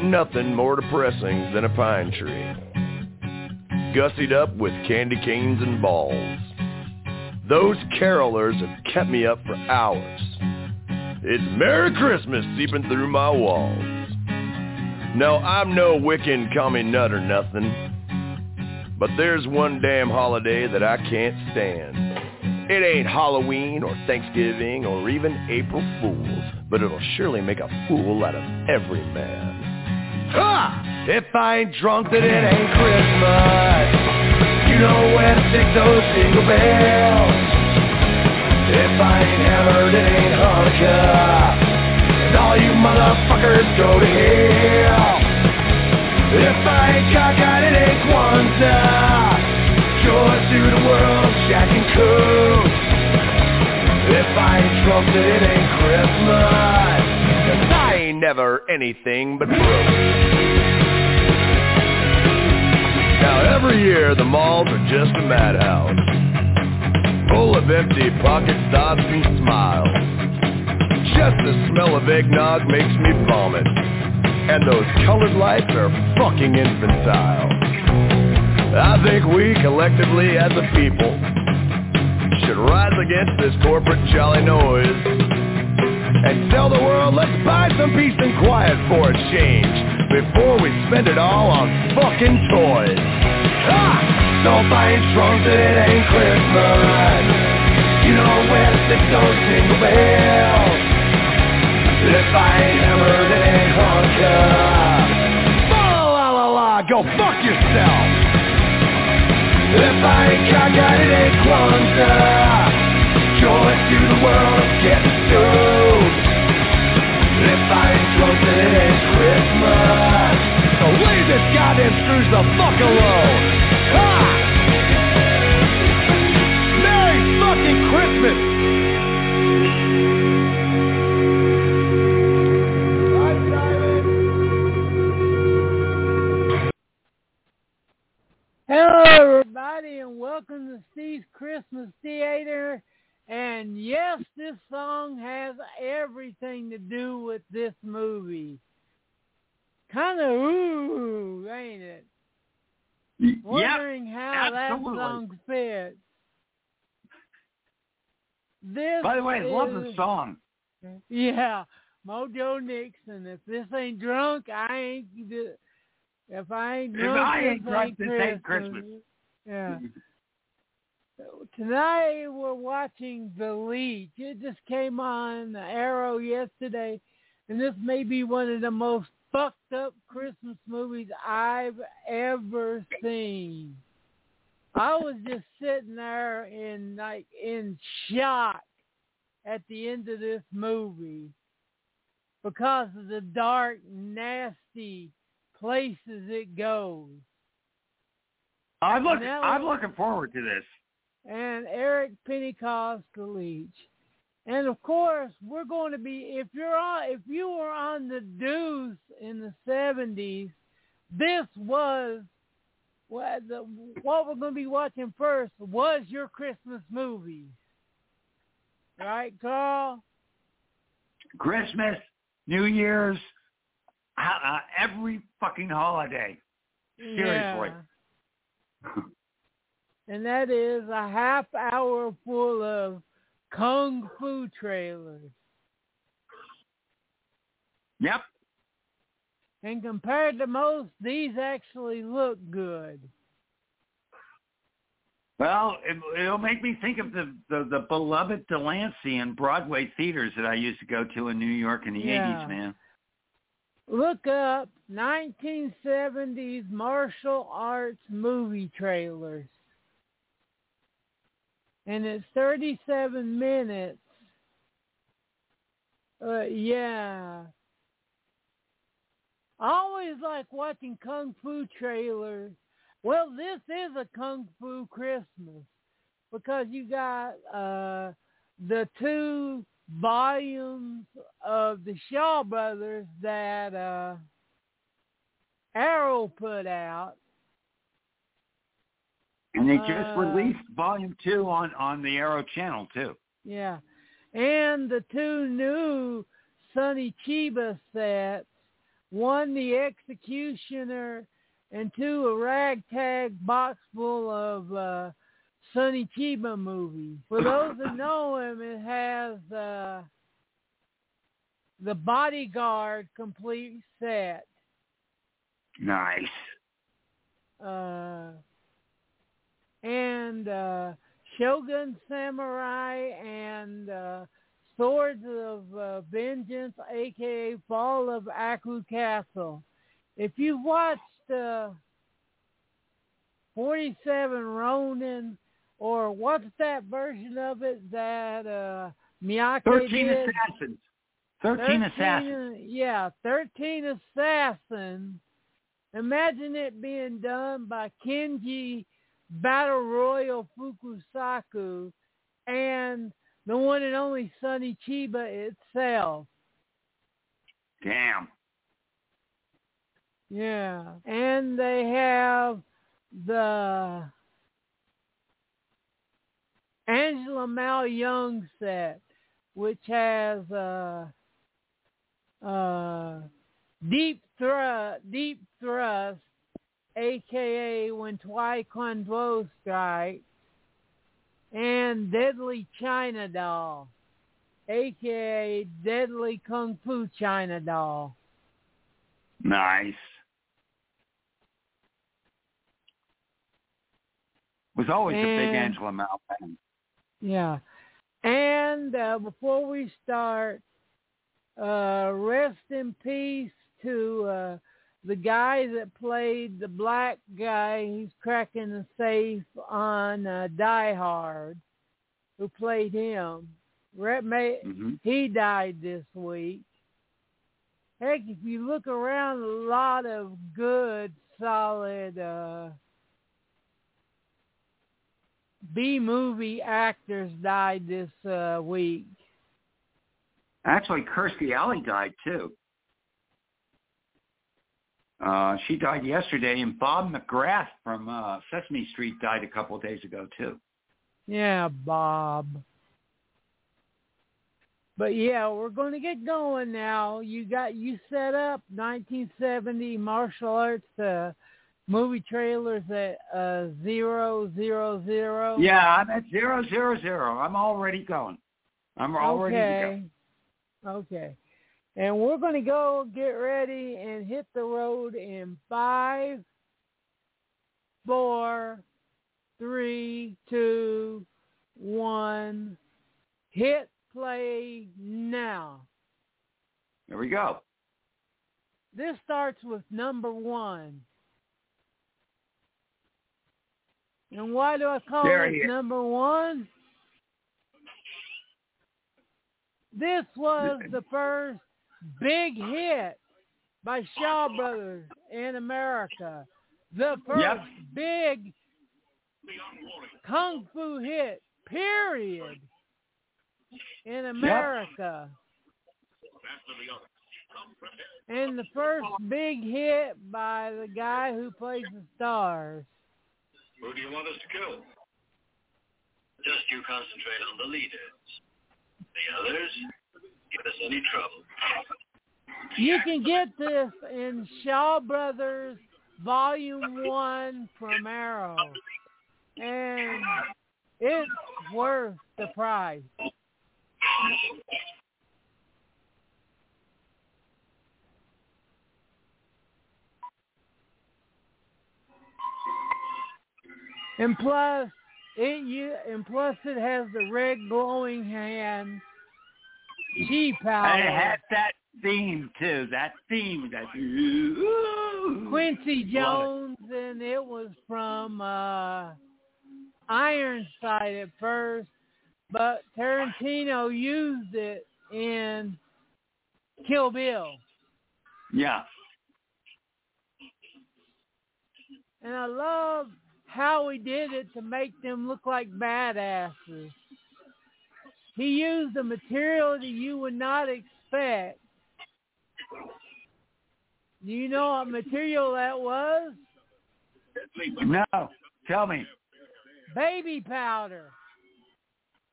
ain't nothing more depressing than a pine tree. Gussied up with candy canes and balls. Those carolers have kept me up for hours. It's Merry Christmas seeping through my walls. No, I'm no Wiccan commie nut or nothing. But there's one damn holiday that I can't stand. It ain't Halloween or Thanksgiving or even April Fools, but it'll surely make a fool out of every man. If I ain't drunk, then it ain't Christmas. You know where to stick those jingle bells. If I ain't hammered, it ain't Hanukkah. And all you motherfuckers go to hell. If I ain't cockeyed, it ain't Kwanzaa. Joy to the world, Jack and Coke. If I ain't drunk, then it ain't Christmas. Never anything but broke. Now every year the malls are just a madhouse. Full of empty pocket stops and smiles. Just the smell of eggnog makes me vomit. And those colored lights are fucking infantile. I think we collectively as a people should rise against this corporate jolly noise and tell the world let's buy some peace and quiet for a change before we spend it all on fucking toys. Ha! I ain't drunk then it ain't Christmas. You know where stick those jingle bells. I ain't hammered then it ain't Hanukkah. La la la la, go fuck yourself. If I ain't cockeyed ain't Kwanzaa. Joy to the world, getting stoked. If I ain't ain't Christmas. So leave this goddamn screws the fuck alone. Ha! Merry fucking Christmas! Hello, everybody, and welcome to Steve's Christmas Theater. And yes, this song has everything to do with this movie. Kind of ooh, ain't it? Wondering how absolutely. that song fits. This By the way, I love the song. Yeah, Mojo Nixon. If this ain't drunk, I ain't. If I ain't If drunk, I ain't this drunk, ain't this Christmas. ain't Christmas. Yeah. Tonight we're watching The Leech. It just came on the Arrow yesterday, and this may be one of the most fucked up Christmas movies I've ever seen. I was just sitting there in like in shock at the end of this movie because of the dark, nasty places it goes. I'm looking. I'm looking forward to this. And Eric Pennycoff the Leech. And of course, we're going to be if you're on if you were on the Deuce in the seventies, this was what the what we're going to be watching first was your Christmas movie, right, Carl? Christmas, New Year's, uh, uh, every fucking holiday. Seriously. Yeah. And that is a half hour full of kung fu trailers. Yep. And compared to most, these actually look good. Well, it, it'll make me think of the, the the beloved Delancey and Broadway theaters that I used to go to in New York in the Yeah. '80s, man. Look up 1970s martial arts movie trailers. And it's 37 minutes. Uh, yeah. I always like watching kung fu trailers. Well, this is a kung fu Christmas because you got uh, the two volumes of the Shaw Brothers that uh, Arrow put out. And they just Uh, released Volume Two on on the Arrow Channel too. Yeah. And the two new Sonny Chiba sets one the executioner, and two a ragtag box full of uh, Sonny Chiba movies. For those that know him, it has uh, the Bodyguard complete set. Nice. Uh, and uh, Shogun Samurai and uh, Swords of uh, Vengeance, aka Fall of Ako Castle. If you've watched uh, 47 Ronin, or what's that version of it that uh, Miike 13 did? Assassins. 13, Assassins. Yeah, 13 Assassins. Imagine it being done by Kinji Battle Royal Fukasaku and the one and only Sonny Chiba itself. Damn. Yeah. And they have the Angela Mao Ying set, which has uh uh deep thrust deep thrust aka when Twi Kwan strikes and Deadly China Doll, aka Deadly Kung Fu China Doll. Nice. Was always a big And- Angela Mao fan. Yeah. And uh, before we start, uh, rest in peace to uh, the guy that played the black guy. He's cracking the safe on uh, Die Hard, who played him. Rhett May, hmm he died this week. Heck, if you look around, a lot of good, solid uh, B-movie actors died this uh, week. Actually, Kirstie Alley died too. Uh, she died yesterday, and Bob McGrath from uh, Sesame Street died a couple of days ago too. Yeah, Bob. But yeah, we're going to get going now. You got you set up 1970 martial arts uh, movie trailers at uh, zero zero zero. Yeah, I'm at zero zero zero. I'm already going. I'm all ready to Okay. And we're going to go get ready and hit the road in five, four, three, two, one. Hit play now. There we go. This starts with number one. And why do I call There it number one? This was the first big hit by Shaw Brothers in America. The first Yep. big kung fu hit, period, in America. And the first big hit by the guy who plays the stars. Who do you want us to kill? Just you concentrate on the leaders. The others, give us any trouble. You can get this in Shaw Brothers Volume 1 from Arrow. And it's worth the price. And plus, it you and plus it has the red glowing hand G power. And it had that theme too. That theme. That ooh. Quincy Jones, and it was from uh, Ironside at first, but Tarantino used it in Kill Bill. Yeah. And I love how he did it to make them look like badasses. He used a material that you would not expect. Do you know what material that was? No. Tell me. Baby powder.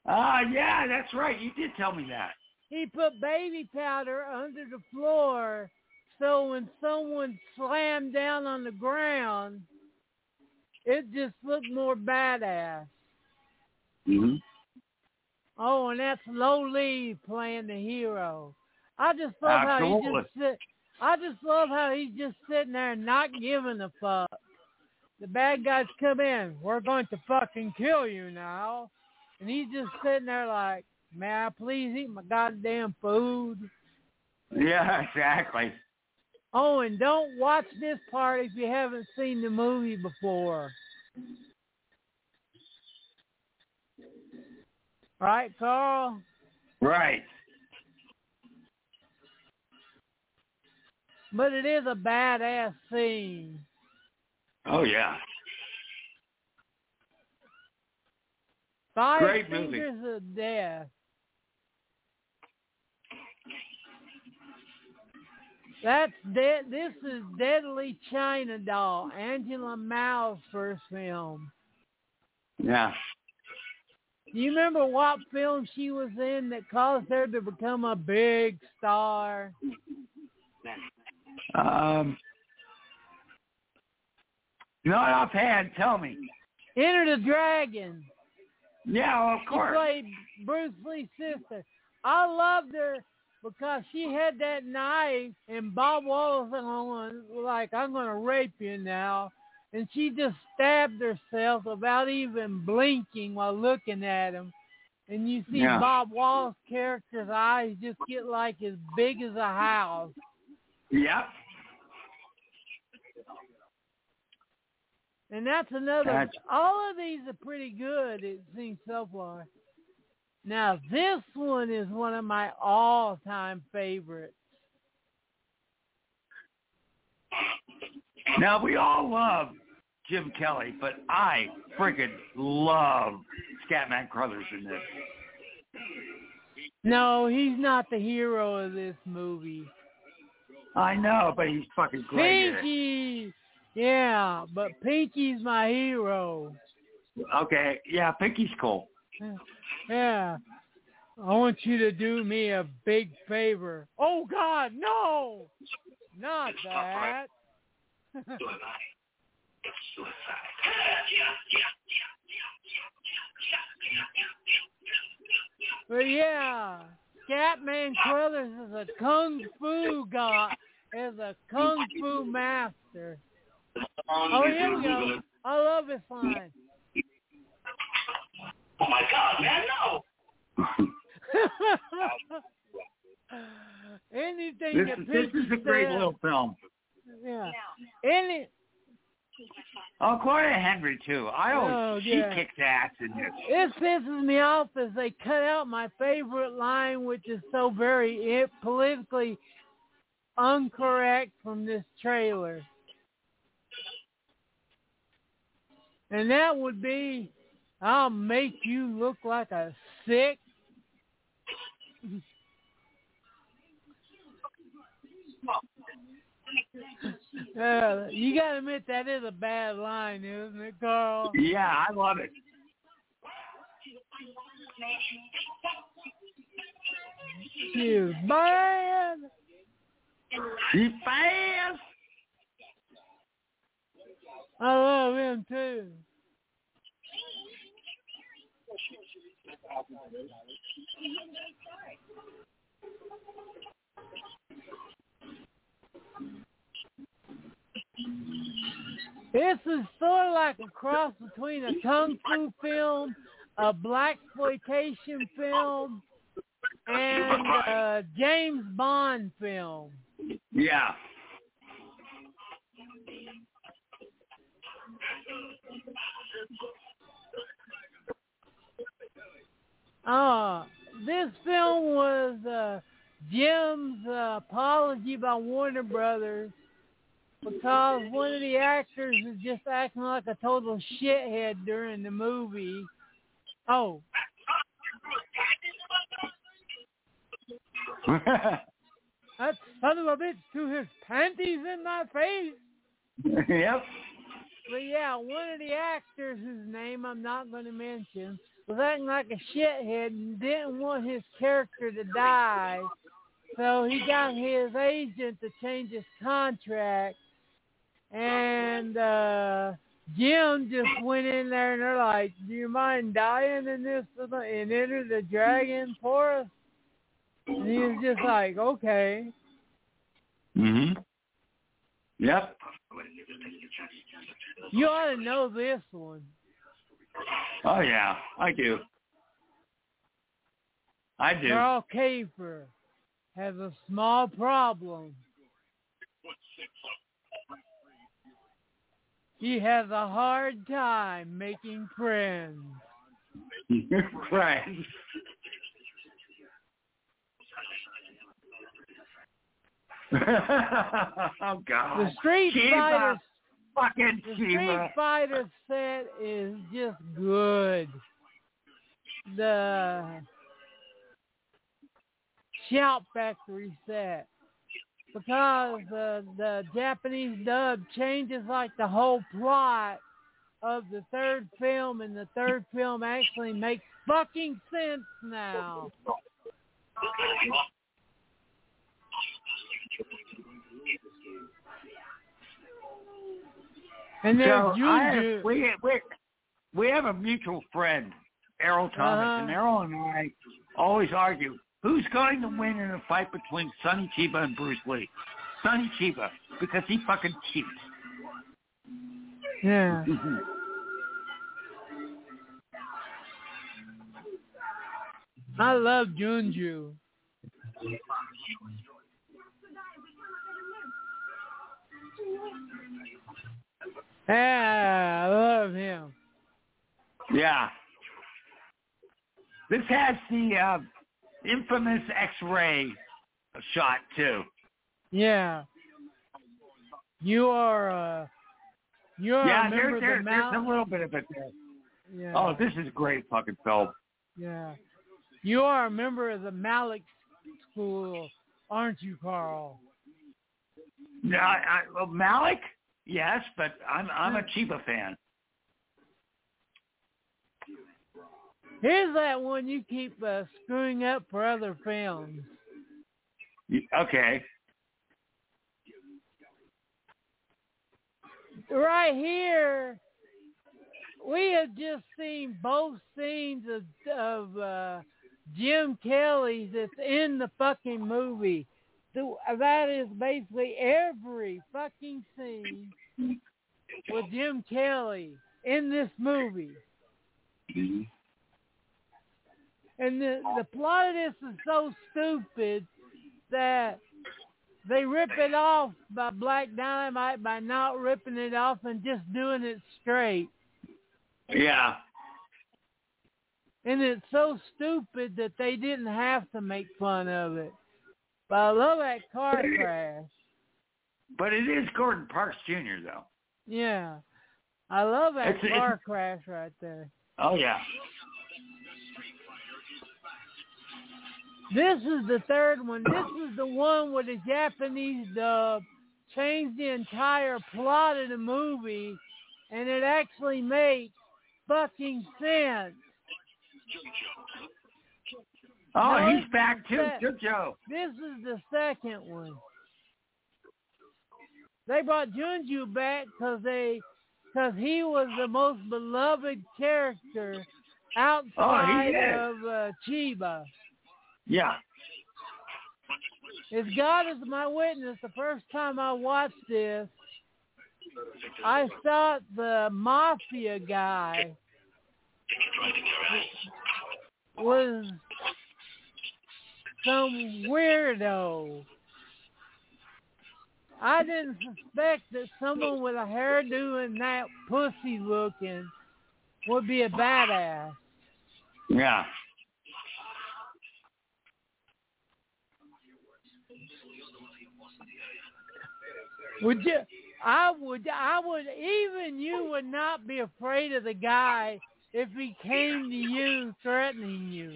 Ah, yeah, that's right. You did tell me that. He put baby powder under the floor so when someone slammed down on the ground, it just looked more badass. hmm Oh, and that's Lo Lieh playing the hero. I just love how he just sit. I just love how he's just sitting there not giving a fuck. The bad guys come in. We're going to fucking kill you now, and he's just sitting there like, "May I please eat my goddamn food?" Yeah, exactly. Oh, and don't watch this part if you haven't seen the movie before. Right, Carl? Right. But it is a badass scene. Oh yeah. Five Great movie. Fingers of Death. That's dead. This is Deadly China Doll, Angela Mao's first film. Yeah. Do you remember what film she was in that caused her to become a big star? Um. Not offhand. Tell me. Enter the Dragon. Yeah, well, of course. She played Bruce Lee's sister. I loved her because she had that knife, and Bob Wallace was like, "I'm going to rape you now," and she just stabbed herself without even blinking while looking at him. And you see Yeah. Bob Wallace's character's eyes just get like as big as a house. Yep. And that's another. Gotcha. All of these are pretty good. It seems so far. Now this one is one of my all-time favorites. Now we all love Jim Kelly, but I freaking love Scatman Crothers in this. No, he's not the hero of this movie. I know, but he's fucking great. Pinky, yeah, but Pinky's my hero. Okay, yeah, Pinky's cool. Yeah, I want you to do me a big favor. Oh God, no, not that. But yeah, Scatman Crothers is a kung fu god, is a kung fu master. Oh, here we go. I love this line. Oh my God, man, no! Anything This, that this is a great says, little film. Yeah. Any Oh, Gloria Hendry too. I always Oh, she yeah. kicks ass in this. It pisses me off as they cut out my favorite line, which is so very i- politically incorrect from this trailer. And that would be, I'll make you look like a sick. Uh, you gotta admit that is a bad line, isn't it, Carl? Yeah, I love it. She's bad. She fast. I love him too. This is sort of like a cross between a kung fu film, a black exploitation film, and a James Bond film. Yeah. Uh, this film was uh, Jim's uh, apology by Warner Brothers because one of the actors was just acting like a total shithead during the movie. Oh, that son of a bitch threw his panties in my face. yep. But yeah, one of the actors whose name I'm not going to mention was acting like a shithead and didn't want his character to die. So he got his agent to change his contract, and uh, Jim just went in there and they're like, "Do you mind dying in this and enter the dragon for us?" And he was just like, "Okay." Mhm. Yep. You ought to know this one. Oh yeah, I do. I do. Carl Kafer has a small problem. He has a hard time making friends. right. oh God. The Street Shiva. Fighter Fucking The Shiva. Street Fighter set is just good. The Shout Factory set. Because uh, the Japanese dub changes like the whole plot of the third film and the third film actually makes fucking sense now. And then so I have, we, we, we have a mutual friend, Errol Thomas, Uh-huh. and Errol and I always argue who's going to win in a fight between Sonny Chiba and Bruce Lee. Sonny Chiba, because he fucking cheats. Yeah. I love Junju. Yeah, I love him. Yeah. This has the uh, infamous X-ray shot too. Yeah. You are uh you are yeah, a there, member there, of the there's a little bit of it there. Yeah. Oh, this is great fucking film. Yeah. You are a member of the Malik school, aren't you, Carl? No, I, I, well, Malik, yes, but I'm I'm a Chiba fan. Here's that one you keep uh, screwing up for other films. Okay. Right here, we have just seen both scenes of of uh, Jim Kelly that's in the fucking movie. The, that is basically every fucking scene with Jim Kelly in this movie. And the the plot of this is so stupid that they rip it off by Black Dynamite by not ripping it off and just doing it straight. Yeah. And it's so stupid that they didn't have to make fun of it. But I love that car crash. But it is Gordon Parks Jr. though. Yeah. I love that It's- it's- car crash right there. Oh yeah. This is the third one. This is the one where the Japanese dub changed the entire plot of the movie, and it actually makes fucking sense. Oh, No, he's back too. that- Good Joe. This is the second one. They brought Junju back because they, because he was the most beloved character outside is. of uh, Chiba. Yeah. As God is my witness, the first time I watched this, I thought the mafia guy was some weirdo. I didn't suspect that someone with a hairdo and that pussy looking would be a badass. Yeah. Would you? I would. I would. Even you would not be afraid of the guy if he came to you threatening you,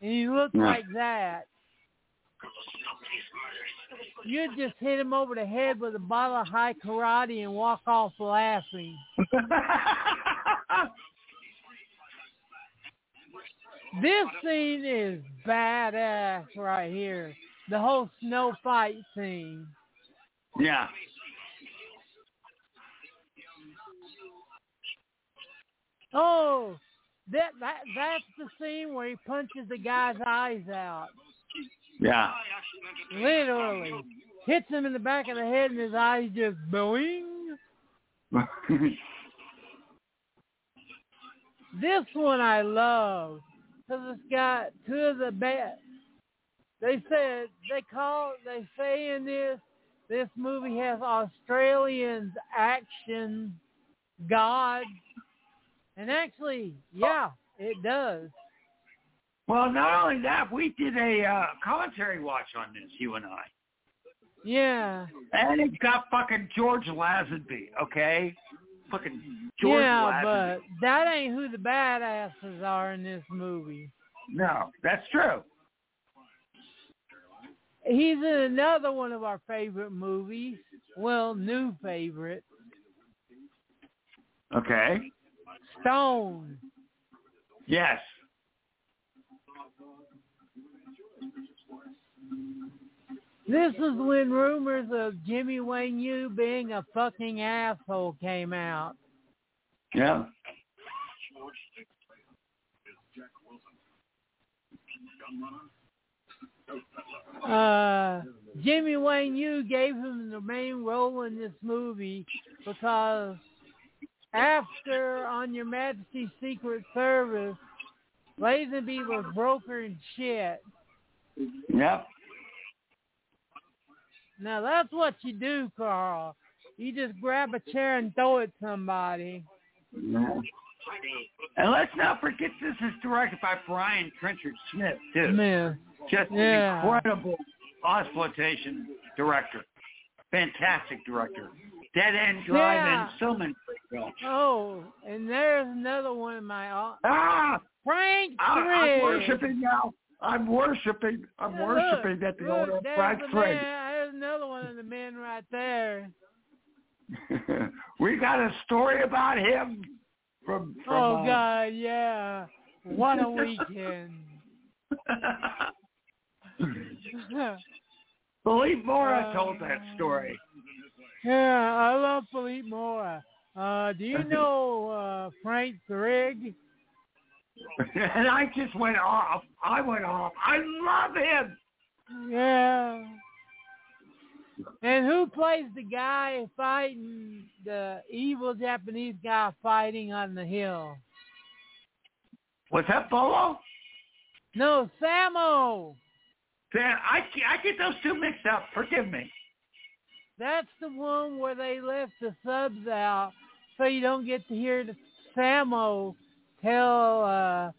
and he looked Yeah. like that. You'd just hit him over the head with a bottle of high karate and walk off laughing. This scene is badass right here. the whole snow fight scene. Yeah. Oh, that that that's the scene where he punches the guy's eyes out. Yeah. Literally. Hits him in the back of the head and his eyes just boing. This one I love because it's got two of the best. They said they call they say in this this movie has Australians action gods, and actually, yeah, it does. well, not only that, we did a uh, commentary watch on this, you and I. Yeah, And it's got fucking George Lazenby, okay? Fucking George yeah, Lazenby. but that ain't who the badasses are in this movie. No, that's true. He's in another one of our favorite movies. Well, new favorite, Okay. Stone. Yes. This is when rumors of Jimmy Wang Yu being a fucking asshole came out. Yeah. Uh, Jimmy Wang Yu gave him the main role in this movie because after On Your Majesty's Secret Service, Lazenby was brokering shit. Yep. Now that's what you do, Carl. You just grab a chair and throw it somebody. And let's not forget this is directed by Brian Trenchard Smith too. Man. Just Yeah. an incredible exploitation director. Fantastic director. Dead End Drive Yeah. and so many. Oh, and there's another one of my Ah! Frank I, I'm worshiping now. I'm worshiping. I'm Yeah, worshiping look, that the look, old Frank Thring. There's another one of the men right there. we got a story about him from. from oh uh, God, yeah. What a weekend. Philippe Mora Uh, told that story. Yeah, I love Philippe Mora. Uh, do you know uh, Frank Thring? and I just went off. I went off. I love him. Yeah. And who plays the guy fighting the evil Japanese guy fighting on the hill? Was that Bolo? No, Sammo. Sam, I, I get those two mixed up. Forgive me. That's the one where they left the subs out so you don't get to hear the Sammo tell uh,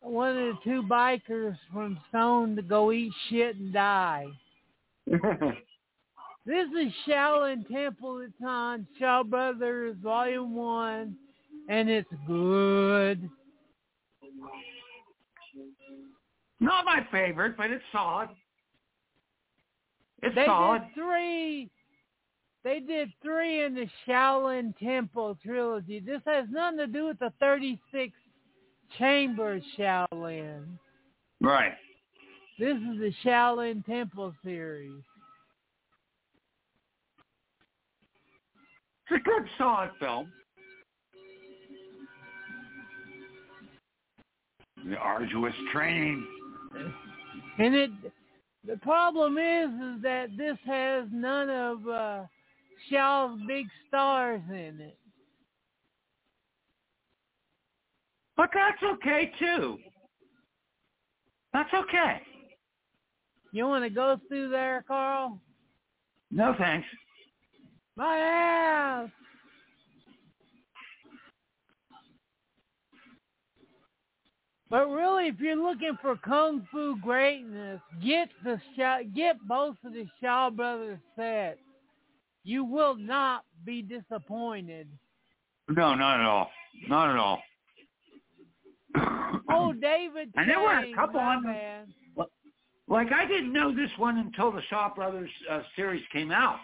one of the two bikers from Stone to go eat shit and die. This is Shaolin Temple. It's on Shaw Brothers Volume 1, and it's good. Not my favorite, but it's solid. It's They solid. did three. They did three in the Shaolin Temple trilogy. This has nothing to do with the 36 Chamber Shaolin. Right. This is the Shaolin Temple series. It's a good, solid film. The arduous training. And it, the problem is, is that this has none of uh, Shaw's big stars in it. But that's okay, too. That's okay. You want to go through there, Carl? No thanks. My ass. But really, if you're looking for kung fu greatness, get the Shaw, get both of the Shaw Brothers sets. You will not be disappointed. No, not at all. Not at all. Oh, David And there were a couple on them. man. Like I didn't know this one until the Shaw Brothers uh, series came out.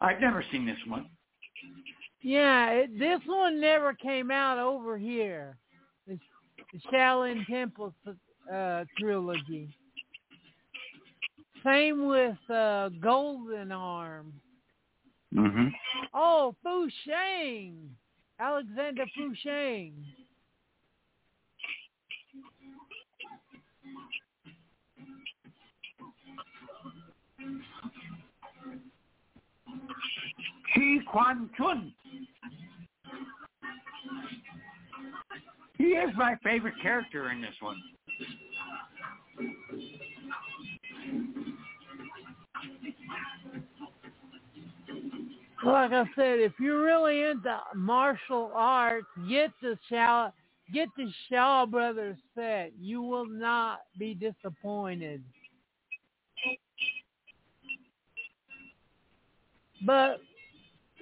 I'd never seen this one. Yeah, it, this one never came out over here. The, the Shaolin Temple uh, trilogy. Same with uh, Golden Arm. Mhm. Oh, Fu Sheng. Alexander Fu Sheng. Chi Kuan Chun. He is my favorite character in this one. Like I said, if you're really into martial arts, get the Shaw get the Shaw Brothers set. You will not be disappointed. But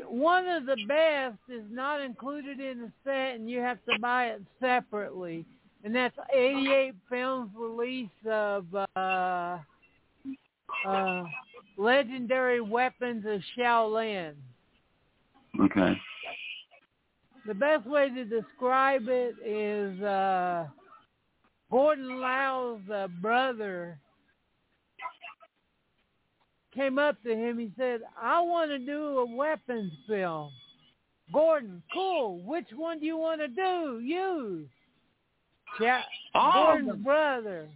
one of the best is not included in the set, and you have to buy it separately. And that's 88 Films release of uh, uh, Legendary Weapons of Shaolin. Okay. The best way to describe it is uh, Gordon Lau's uh, brother came up to him. He said, I want to do a weapons film. Gordon, cool. Which one do you want to do? Use. Yeah, All of Gordon's them. brother.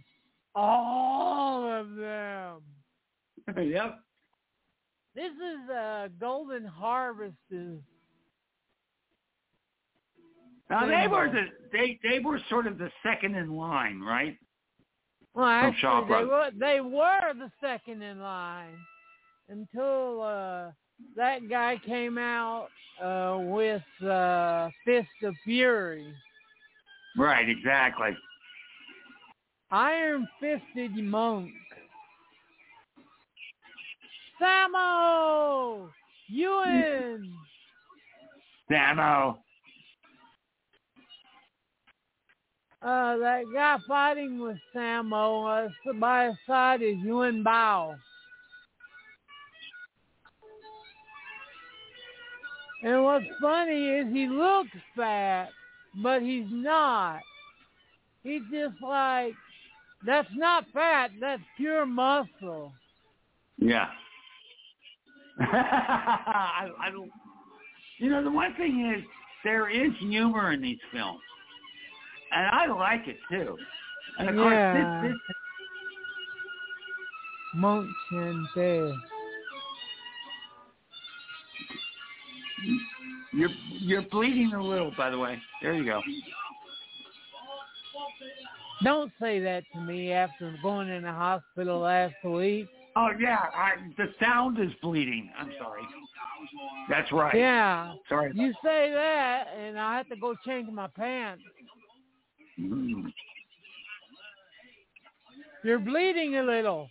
All of them. yep. This is uh, Golden Harvest. Now they were the they they were sort of the second in line, right? well, actually, they were, they were the second in line until uh, that guy came out uh, with uh, Fist of Fury. Right, exactly. Iron Fisted Monk. Sammo! Ewan! Sammo. Uh, that guy fighting with Sammo uh, by his side is Yuen Biao. And what's funny is he looks fat, but he's not. He's just like, that's not fat, that's pure muscle. Yeah. I, I don't. You know, the one thing is there is humor in these films, and I like it too. And of Yeah. course, this, this Monk Chen Te. you're you're bleeding a little, by the way. There you go. Don't say that to me after going in the hospital last week. Oh yeah, I, the sound is bleeding. I'm sorry. That's right. Yeah. Sorry. You say that, and I have to go change my pants. Mm. You're bleeding a little.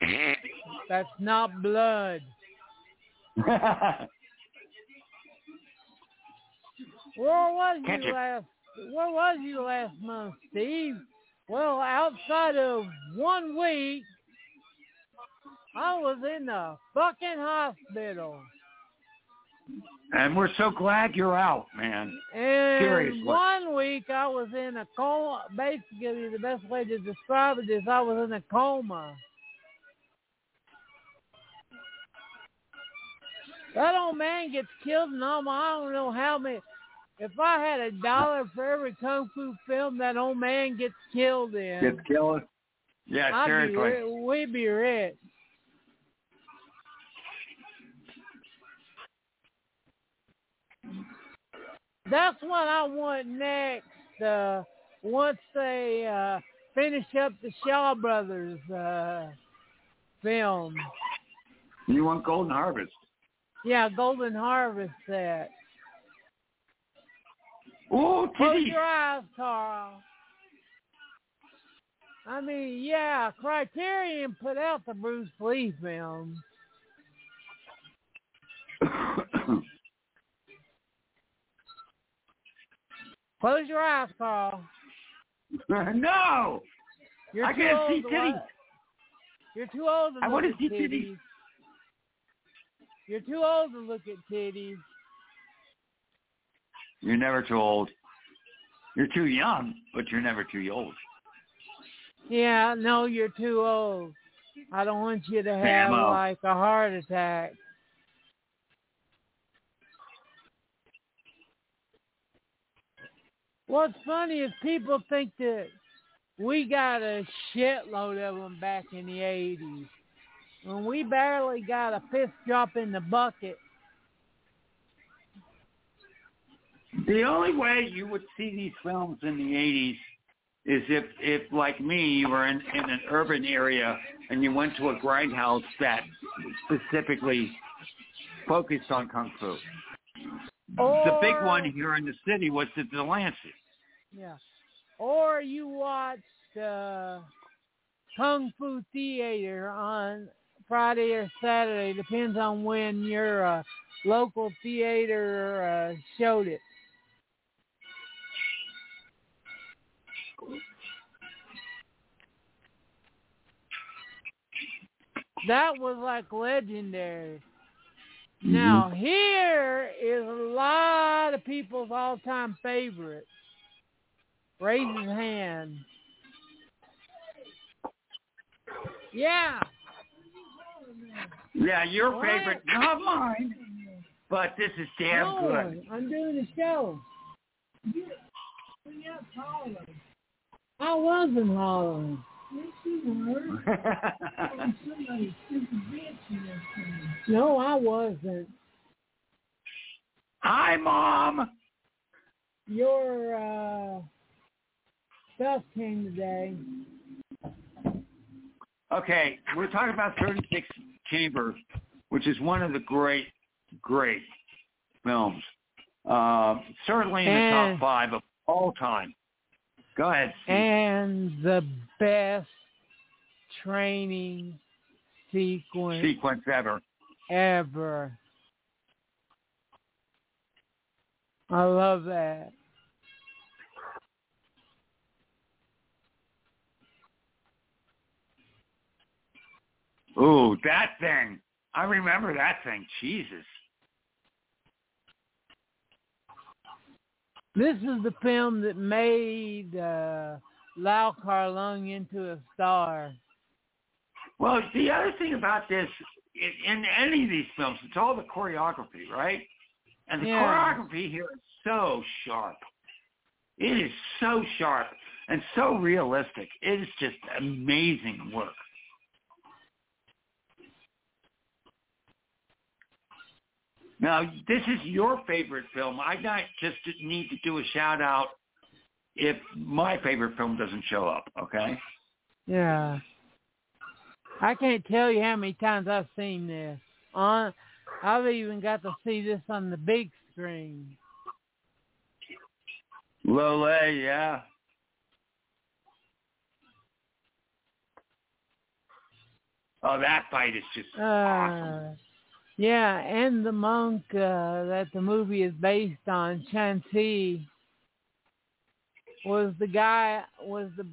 That's not blood. Where was Catch you it. last? Where was you last month, Steve? Well, outside of one week, I was in the fucking hospital. and we're so glad you're out, man. And Seriously. one week I was in a coma. Basically, the best way to describe it is I was in a coma. That old man gets killed and all my, I don't know how many. If I had a dollar for every kung fu film that old man gets killed in, Get killed. Yeah, I'd be, seriously. ri- we'd be rich. That's what I want next. Uh, once they uh, finish up the Shaw Brothers uh, film, You want Golden Harvest? yeah, Golden Harvest set. Ooh, Close your eyes, Carl. I mean, yeah, Criterion put out the Bruce Lee film. Close your eyes, Carl. no. You're I can't see titties. You're too old to I look at see titties. titties. You're too old to look at titties. You're never too old. You're too young, but you're never too old. Yeah, no, you're too old. I don't want you to have like a heart attack. What's funny is people think that we got a shitload of them back in the 80s. When we barely got a fifth drop in the bucket. The only way you would see these films in the 80s is if, if like me, you were in, in an urban area and you went to a grindhouse that specifically focused on kung fu. The big one here in the city was the Delancey. Yeah. Or you watched uh, Kung Fu Theater on Friday or Saturday, depends on when your uh, local theater uh, showed it. That was like legendary. Mm-hmm. Now here is a lot of people's all-time favorite. Raise his hand. Yeah. Yeah, your What? favorite, not mine, but this is damn no, good. I'm doing a show. I wasn't hollering. No, I wasn't. Hi, Mom. Your uh, stuff came today. Okay, we're talking about 36 Chambers, which is one of the great, great films. Uh, certainly in the And- top five of all time. Go ahead. Steve. And the best training sequence Sequence ever. ever. I love that. Ooh, that thing. I remember that thing. Jesus. This is the film that made uh, Lau Kar-Lung into a star. Well, the other thing about this, in, in any of these films, it's all the choreography, right? And the Yeah. choreography here is so sharp. It is so sharp and so realistic. It is just amazing work. Now, this is your favorite film. I just need to do a shout out if my favorite film doesn't show up, okay? Yeah. I can't tell you how many times I've seen this. On, I've even got to see this on the big screen. Lo Lieh, uh, yeah. Oh, that fight is just uh, awesome. Yeah, and the monk uh, that the movie is based on, Chanti, was the guy was the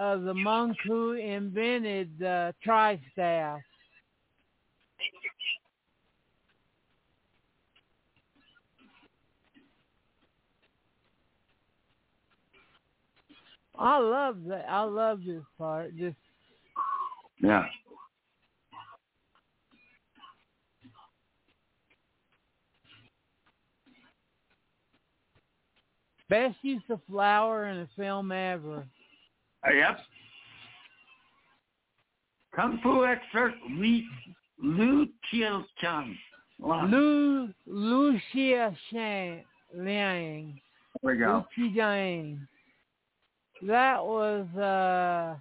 uh, the monk who invented the tri-staff. I love that. I love this part. Just Yeah. Best use of flour in a film ever. Yep. Kung Fu expert Lu Chiao Chang. Lu Lu Xia Shang Liang. There we go. Lu. That was uh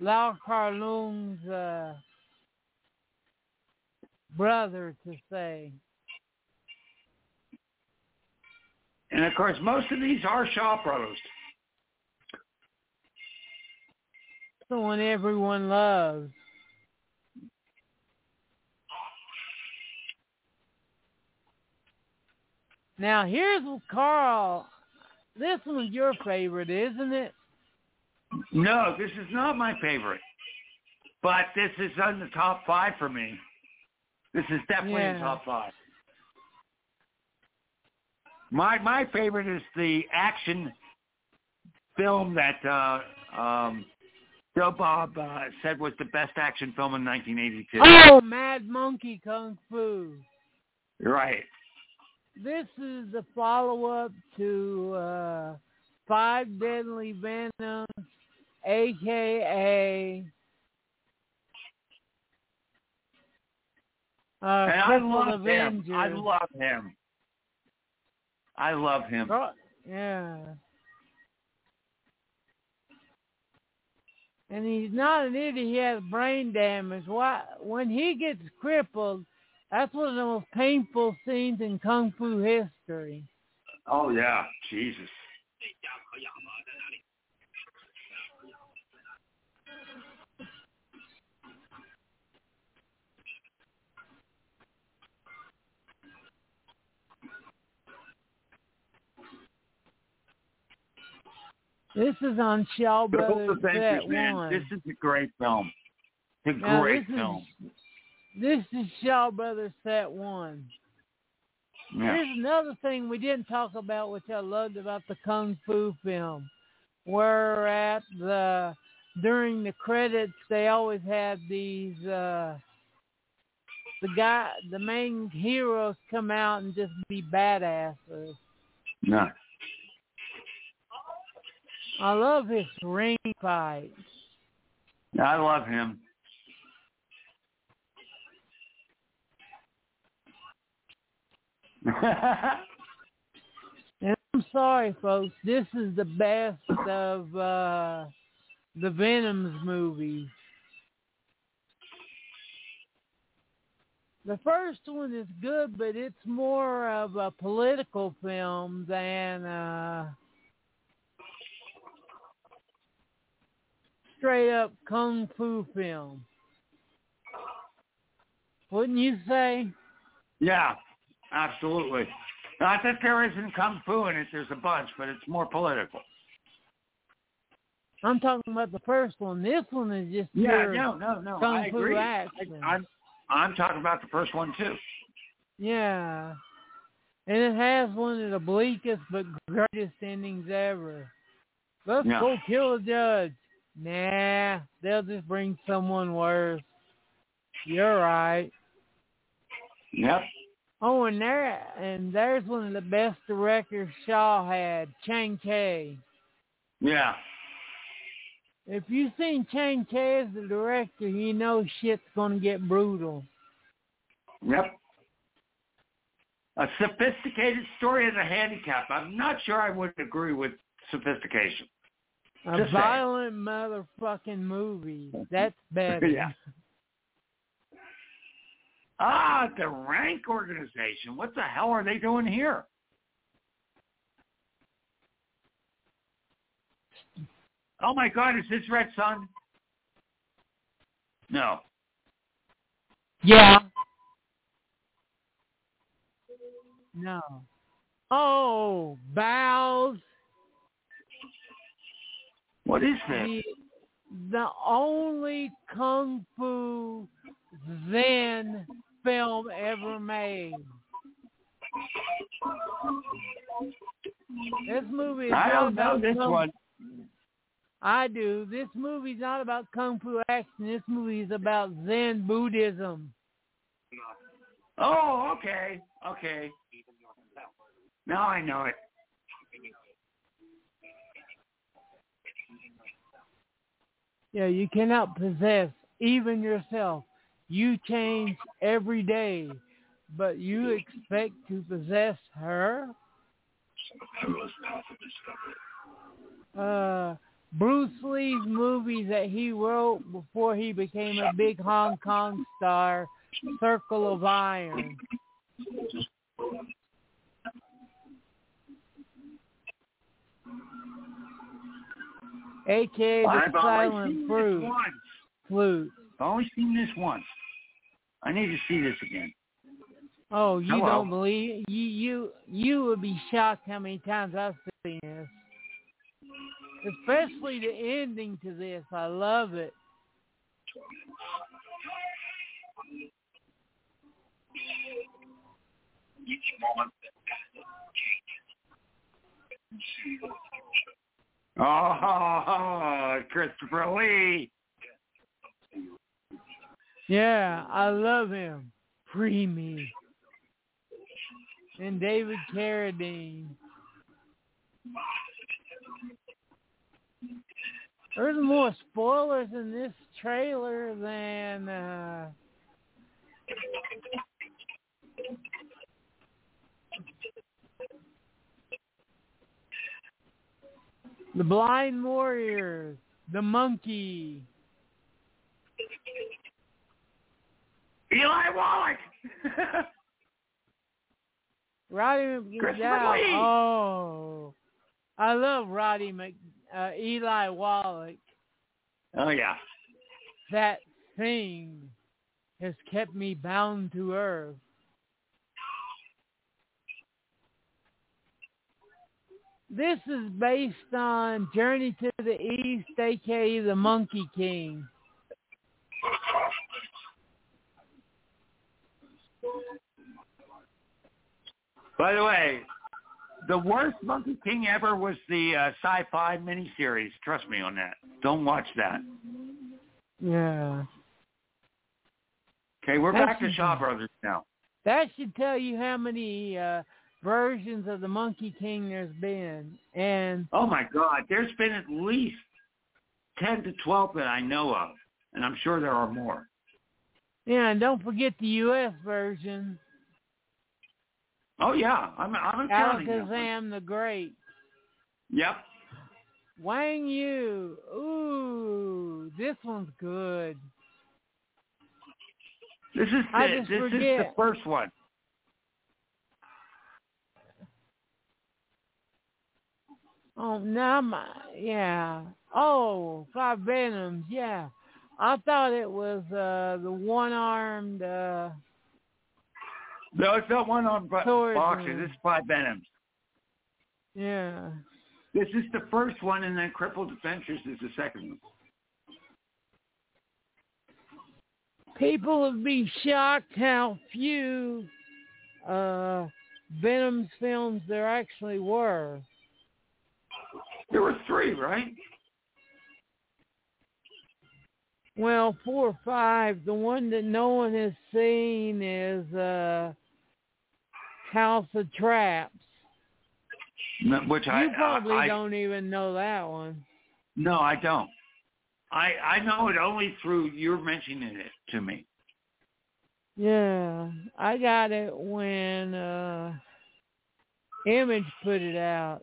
Lau Kar-Lung's uh, brother to say. And of course, most of these are Shaw Brothers. The one everyone loves. Now here's Carl. This one's your favorite, isn't it? No, this is not my favorite. But this is on the top five for me. This is definitely in Yeah. top five. My my favorite is the action film that uh, um, Joe Bob uh, said was the best action film in 1982. Oh, Mad Monkey Kung Fu. Right. This is the follow-up to uh, Five Deadly Venoms, a.k.a. Uh, and I love Avengers. him. I love him. I love him. Oh, yeah. And he's not an idiot. He has brain damage. Why? When he gets crippled, that's one of the most painful scenes in kung fu history. Oh yeah, Jesus. This is on Shaw Brothers man. One. This is a great film. It's a Now, great this film. Is, this is Shaw Brothers Set One. Yeah. Here's another thing we didn't talk about, which I loved about the kung fu film. Where at the during the credits, they always had these uh the guy, the main heroes come out and just be badasses. No. I love his ring fight. I love him. And I'm sorry, folks. This is the best of uh the Venoms movies. The first one is good, but it's more of a political film than uh straight up kung fu film. Wouldn't you say? yeah, absolutely. Not that there isn't kung fu in it. There's a bunch, but it's more political. I'm talking about the first one. This one is just Yeah, pure no, no, no. kung I fu agree. action. I, I'm I'm talking about the first one too. Yeah. And it has one of the bleakest but greatest endings ever. Let's Yeah. go kill a judge. Nah, they'll just bring someone worse. You're right. Yep. Oh, and there and there's one of the best directors Shaw had, Chang Cheh. Yeah. If you've seen Chang Cheh as the director, you know shit's gonna get brutal. Yep. A sophisticated story is a handicap. I'm not sure I would agree with sophistication. A Just saying. violent motherfucking movie. That's better. Yeah. Ah, the rank organization. What the hell are they doing here? Oh my God, is this Red Sun? No. Yeah. No. Oh, Bows. What is this? The, the only kung fu Zen film ever made. This movie is I don't know this kung- one. I do. This movie's not about kung fu action. This movie is about Zen Buddhism. Oh, okay. Okay. Now I know it. Yeah, you cannot possess even yourself. You change every day, but you expect to possess her? Uh, Bruce Lee's movies that he wrote before he became a big Hong Kong star, Circle of Iron. AKA the I've only silent seen fruit, this once. flute. I've only seen this once. I need to see this again. Oh, you Hello. don't believe you you you would be shocked how many times I've seen this. Especially the ending to this. I love it. Oh, Christopher Lee. Yeah, I love him. Free me. And David Carradine. There's more spoilers in this trailer than uh The Blind Warriors, The Monkey. Eli Wallach. Roddy Christopher yeah, Lee. Oh, I love Roddy Mc, uh, Eli Wallach. oh yeah. That thing has kept me bound to earth. This is based on Journey to the East, aka The Monkey King. By the way, the worst Monkey King ever was the uh, sci-fi miniseries. Trust me on that. Don't watch that. Yeah. Okay, we're That's back to Shaw Brothers now. That should tell you how many uh, versions of the Monkey King there's been. And Oh my God, there's been at least ten to twelve that I know of, and I'm sure there are more. yeah, and don't forget the U.S. version, Oh yeah, I'm I'm counting. Alakazam the Great. Yep. Wang Yu. Ooh, this one's good. This is the, this is the first one. Oh, now my, yeah. Oh, Five Venoms, yeah. I thought it was uh the one-armed, uh, No, it's not one on bo- Swordsman. boxer. This is five Venoms. yeah. This is the first one, and then Crippled Avengers is the second one. People would be shocked how few uh Venom's films there actually were. There were three, right? Well, four or five. The one that no one has seen is uh House of Traps. No, Which I you probably I, I, don't even know that one. No, I don't. I I know it only through you're mentioning it to me. Yeah, I got it when uh Image put it out.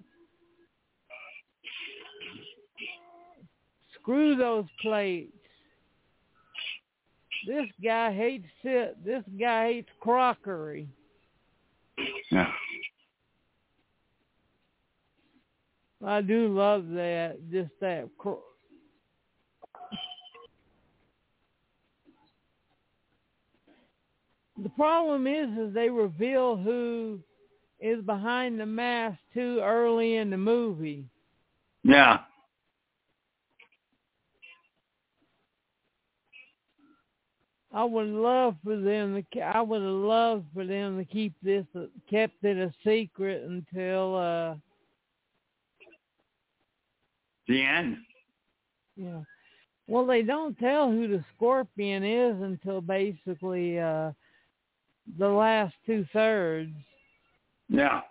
Screw those plates. This guy hates it. This guy hates crockery. Yeah. I do love that. Just that. Cro- the problem is, is they reveal who is behind the mask too early in the movie. Yeah. I would love for them to. I would have loved for them to keep this, kept it a secret until, uh The end. yeah. Well, they don't tell who the scorpion is until basically uh the last two thirds. Yeah.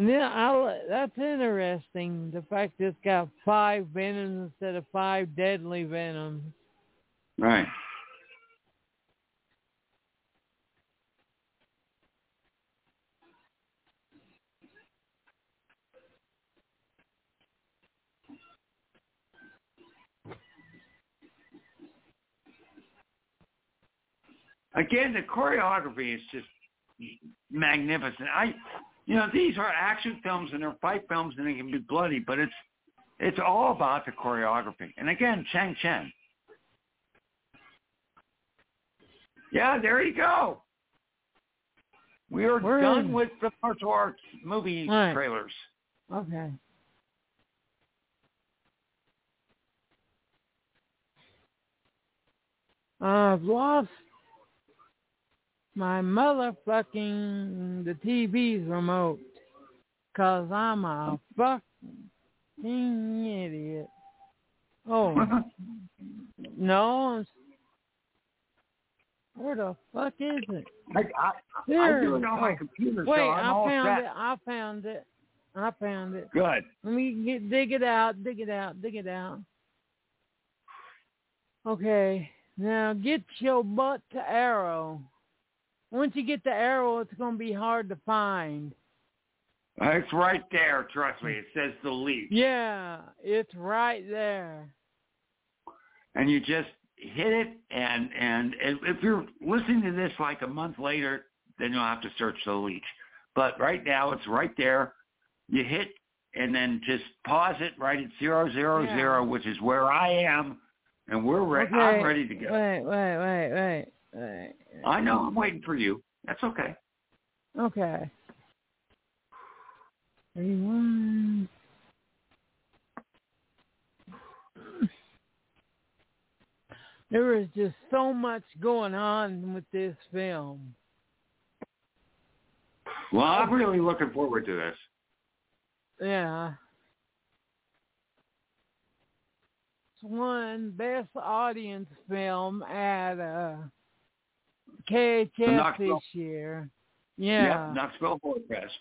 And then I, that's interesting. The fact it's got five venoms instead of five deadly venoms. Right. Again, the choreography is just magnificent. I, you know, these are action films and they're fight films and they can be bloody, but it's it's all about the choreography. And again, Chang Cheh. Yeah, there you go. We are We're done in. with the martial arts movie Right. trailers. Okay. I've lost my motherfucking the TV's remote. Cause I'm a fucking idiot. Oh. no. Where the fuck is it? I, I, I do it on my computer, Wait, so I found it. I found it. I found it. Good. Let me get dig it out, dig it out, dig it out. Okay. Now get your butt to arrow. Once you get the arrow, it's gonna be hard to find. It's right there. Trust me. It says delete. Yeah, it's right there. and you just hit it and and if you're listening to this like a month later then you'll have to search the leech but right now it's right there you hit and then just pause it right at zero zero Yeah. zero which is where i am and we're ready Okay. i'm ready to go Wait, wait, wait, wait, wait. i know i'm waiting for you that's okay Okay. Rewind. There is just so much going on with this film. well i'm really looking forward to this Yeah. It's won Best Audience Film at uh, KHF this year. Yeah. yep knoxville Horror fest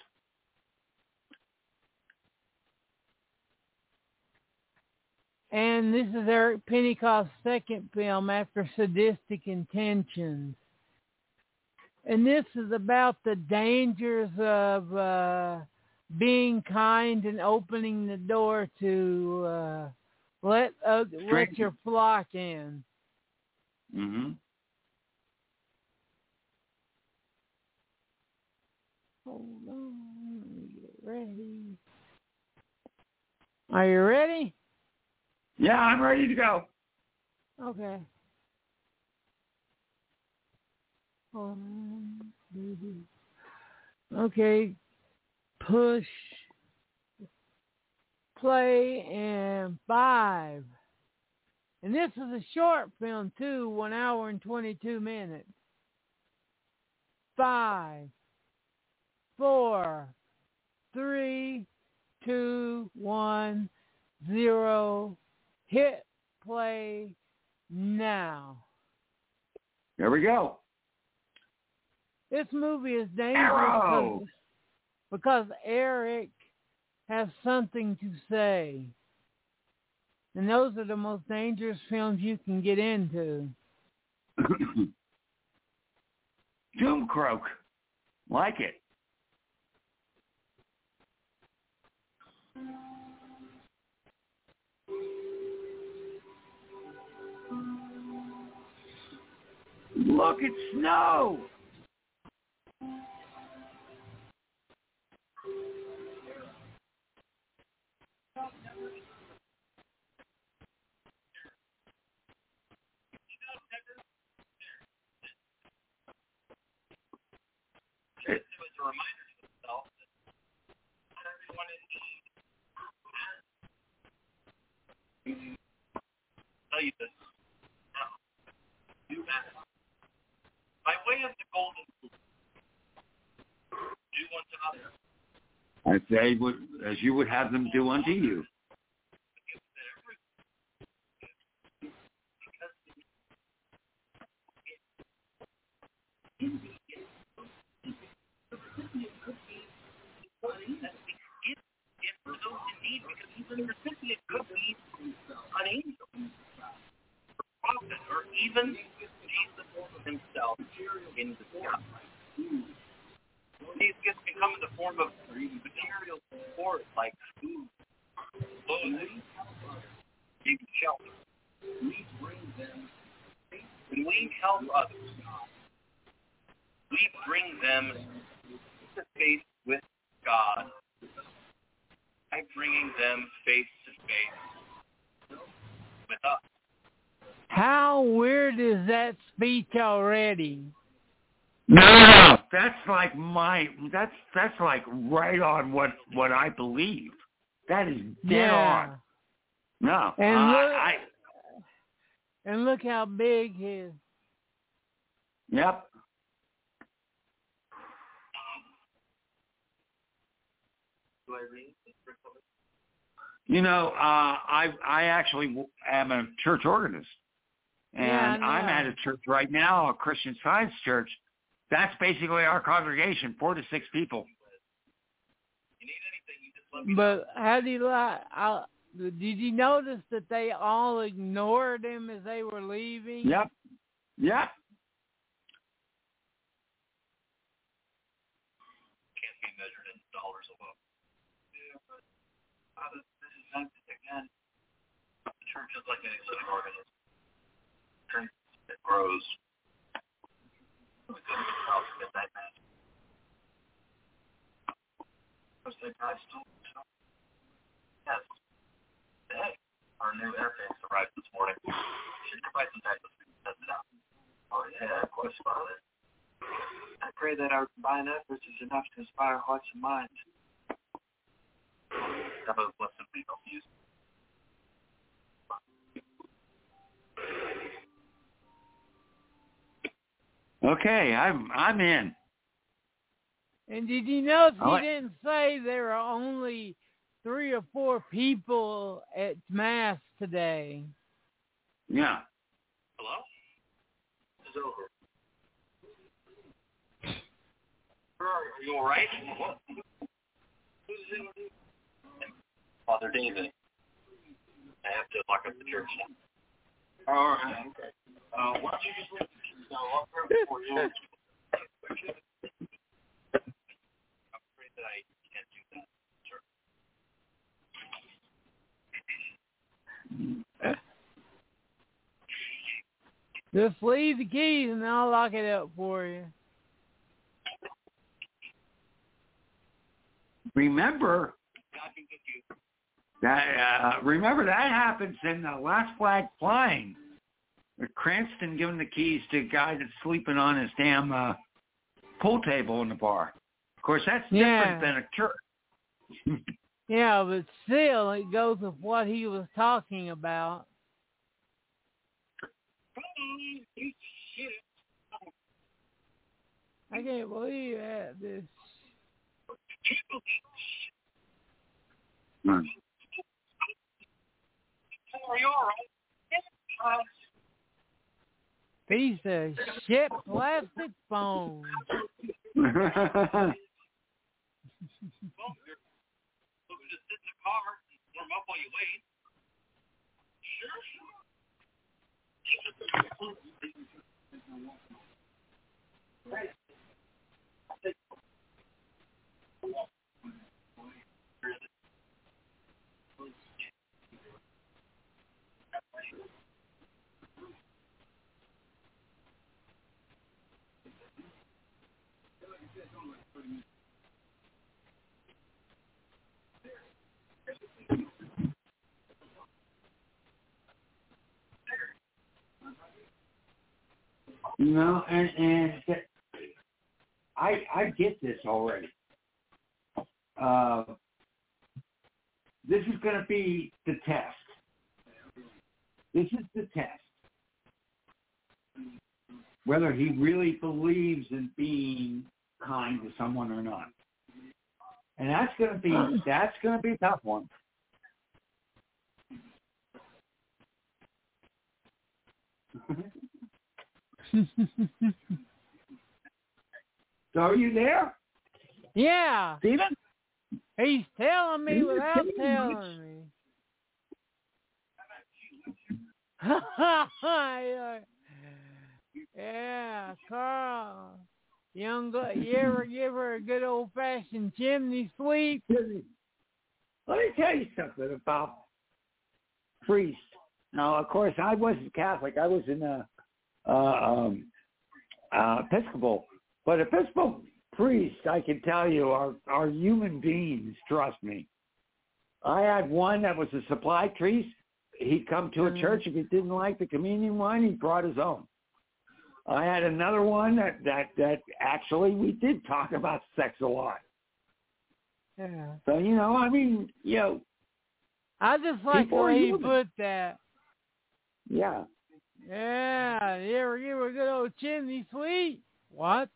And this is Eric Pennycoff's second film after Sadistic Intentions. And this is about the dangers of uh, being kind and opening the door to uh, let uh, let your flock in. mhm Hold on, get ready. Are you ready? yeah i'm ready to go Okay. Hold on. Okay. Push. Play and five. And this is a short film too, one hour and twenty-two minutes. Five, four, three, two, one, zero. Hit play now. there we go This movie is dangerous because, because Eric has something to say. And those are the most dangerous films you can get into. Doom croak. Like it. Look, it's snow. You now. Do that. By way of the golden rule, do unto others As they would, as you would have them do unto you. even Jesus himself in disguise. These gifts can come in the form of material support like food, clothing, even shelter. We bring them, when we help others, we bring them to face with God by bringing them face to face with us. How weird is that speech already? No, that's like my that's that's like right on what what I believe. That is dead yeah. on. No, and uh, look, I, and look how big his. Yep. You know, uh, I I actually am a church organist, and yeah, I'm at a church right now, a Christian Science church, that's basically our congregation, four to six people. You need anything, you just let me know. But how do you like? I, did you notice that they all ignored him as they were leaving? Yep, yep. Can't be measured in dollars alone. Yeah, but uh, this this is empty again. The church is like any living organism. Drink, it grows. We couldn't get out to midnight mass. Because they probably still so. Yes. Hey, our new arrived this morning. Should provide some. Oh yeah, of course, Father. I pray that our combined efforts is enough to inspire hearts and minds. Have a blessed week you. Okay, I'm I'm in. And did you notice I he like- didn't say there are only three or four people at mass today? Yeah. Hello? It's over. Are you all right? What? Who's in? Father David. I have to lock up the church now. All right. Okay. Uh, why don't you just leave the lock room before you? I'm afraid that I can't do that, sir. Just leave the keys and I'll lock it up for you. Remember God be with you. That. Uh, remember that happens in the last flag flying. Cranston giving the keys to a guy that's sleeping on his damn uh, pool table in the bar. Of course, that's Yeah. different than a church. Yeah, but still, it goes with what he was talking about. I can't believe that. This. Hmm. Are you all right? Yes, uh, Piece of shit plastic phone. Well, you're, we'll just sit in the car and warm up while you wait. Sure, sure. you know, and and I I get this already. Uh, this is going to be the test. This is the test. Whether he really believes in being kind to someone or not. And that's going to be that's going to be a tough one. So are you there, yeah, Stephen? he's telling me He's without telling me. yeah, Carl. Young, you ever give her a good old fashioned chimney sweep? Let me tell you something about priests. Now, of course, I wasn't Catholic. I was in a uh, um, uh, Episcopal, but Episcopal priests, I can tell you, are are human beings. Trust me. I had one that was a supply priest. He'd come to a Mhm. church if he didn't like the communion wine, he brought his own. I had another one that that that actually we did talk about sex a lot. Yeah. So you know, I mean, you know, I just like the way he put that. yeah. Yeah, you ever give a good old chimney sweep? What?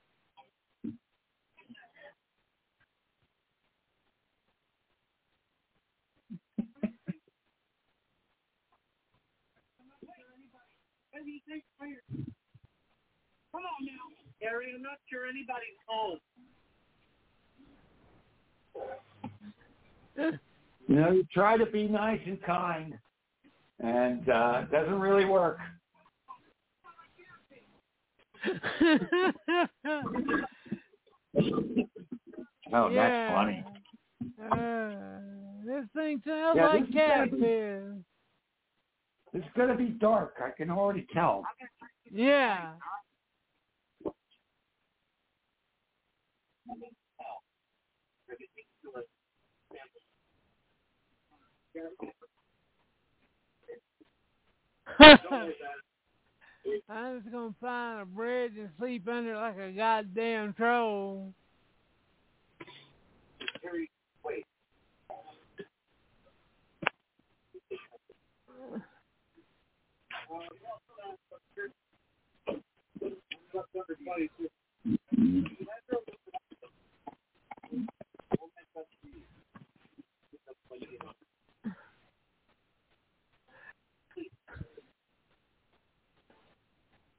Come on now, Gary. I'm not sure anybody's home. You know, you try to be nice and kind, and uh, it doesn't really work. Oh, yeah. that's funny. Uh, this thing sounds Yeah, like this is gotta be- catfish. It's gonna be dark. I can already tell. Yeah. I'm just gonna find a bridge and sleep under like a goddamn troll.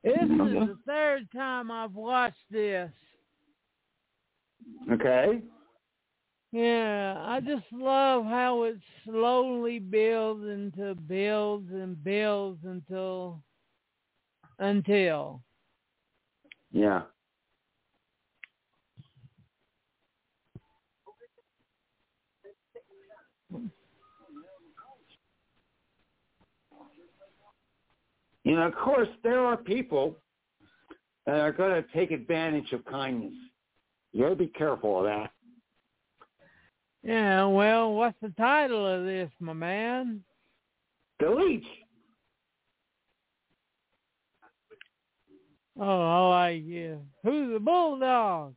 This is the third time I've watched this. Okay. Yeah, I just love how it slowly builds into builds and builds until until. Yeah. You know, of course, there are people that are going to take advantage of kindness. You got to be careful of that. Yeah, well, what's the title of this, my man? The Leech. Oh, I yeah. Who's the bulldog?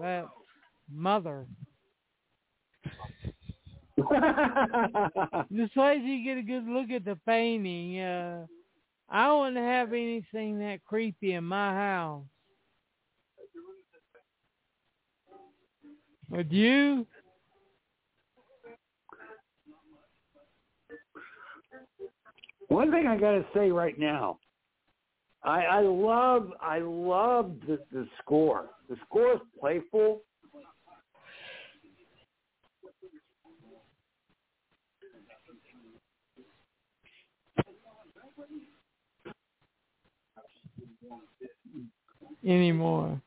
That mother. Till you get a good look at the painting. Uh, I wouldn't have anything that creepy in my house. Would you? One thing I got to say right now, I, I love I love the, the score. The score is playful. Anymore.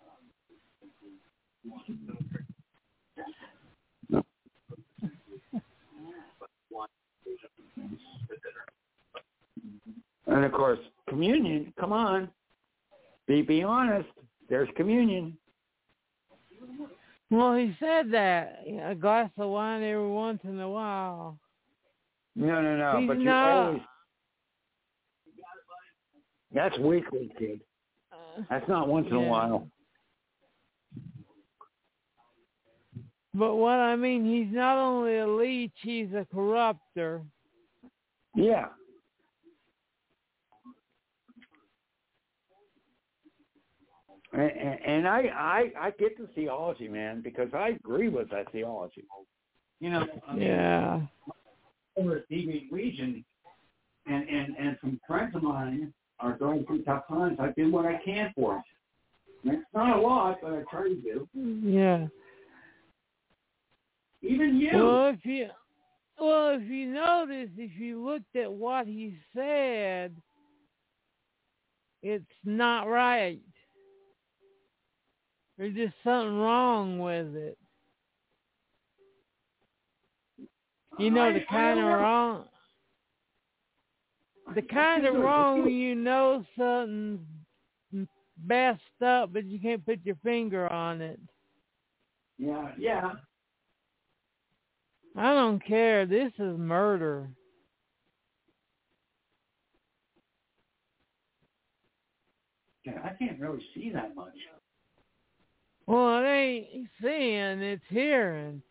And of course, communion. Come on, be be honest. There's communion. Well, he said that a glass of wine every once in a while. No, no, no. He's but you always. That's weekly, kid. Uh, That's not once in a while. But what I mean, he's not only a leech, he's a corrupter. Yeah. And, and, and I, I I get the theology, man, because I agree with that theology. You know, I mean, Yeah. over the TV region, and and and some friends of mine are going through tough times. I do what I can for them. And It's not a lot, but I try to do. Yeah. Even you. Well, if you well, if you notice, if you looked at what he said, it's not right. There's just something wrong with it. You know the kind of wrong, the kind of wrong you know something's messed up, but you can't put your finger on it. Yeah, yeah. I don't care. This is murder. Yeah, I can't really see that much. Well, it ain't seeing, it's hearing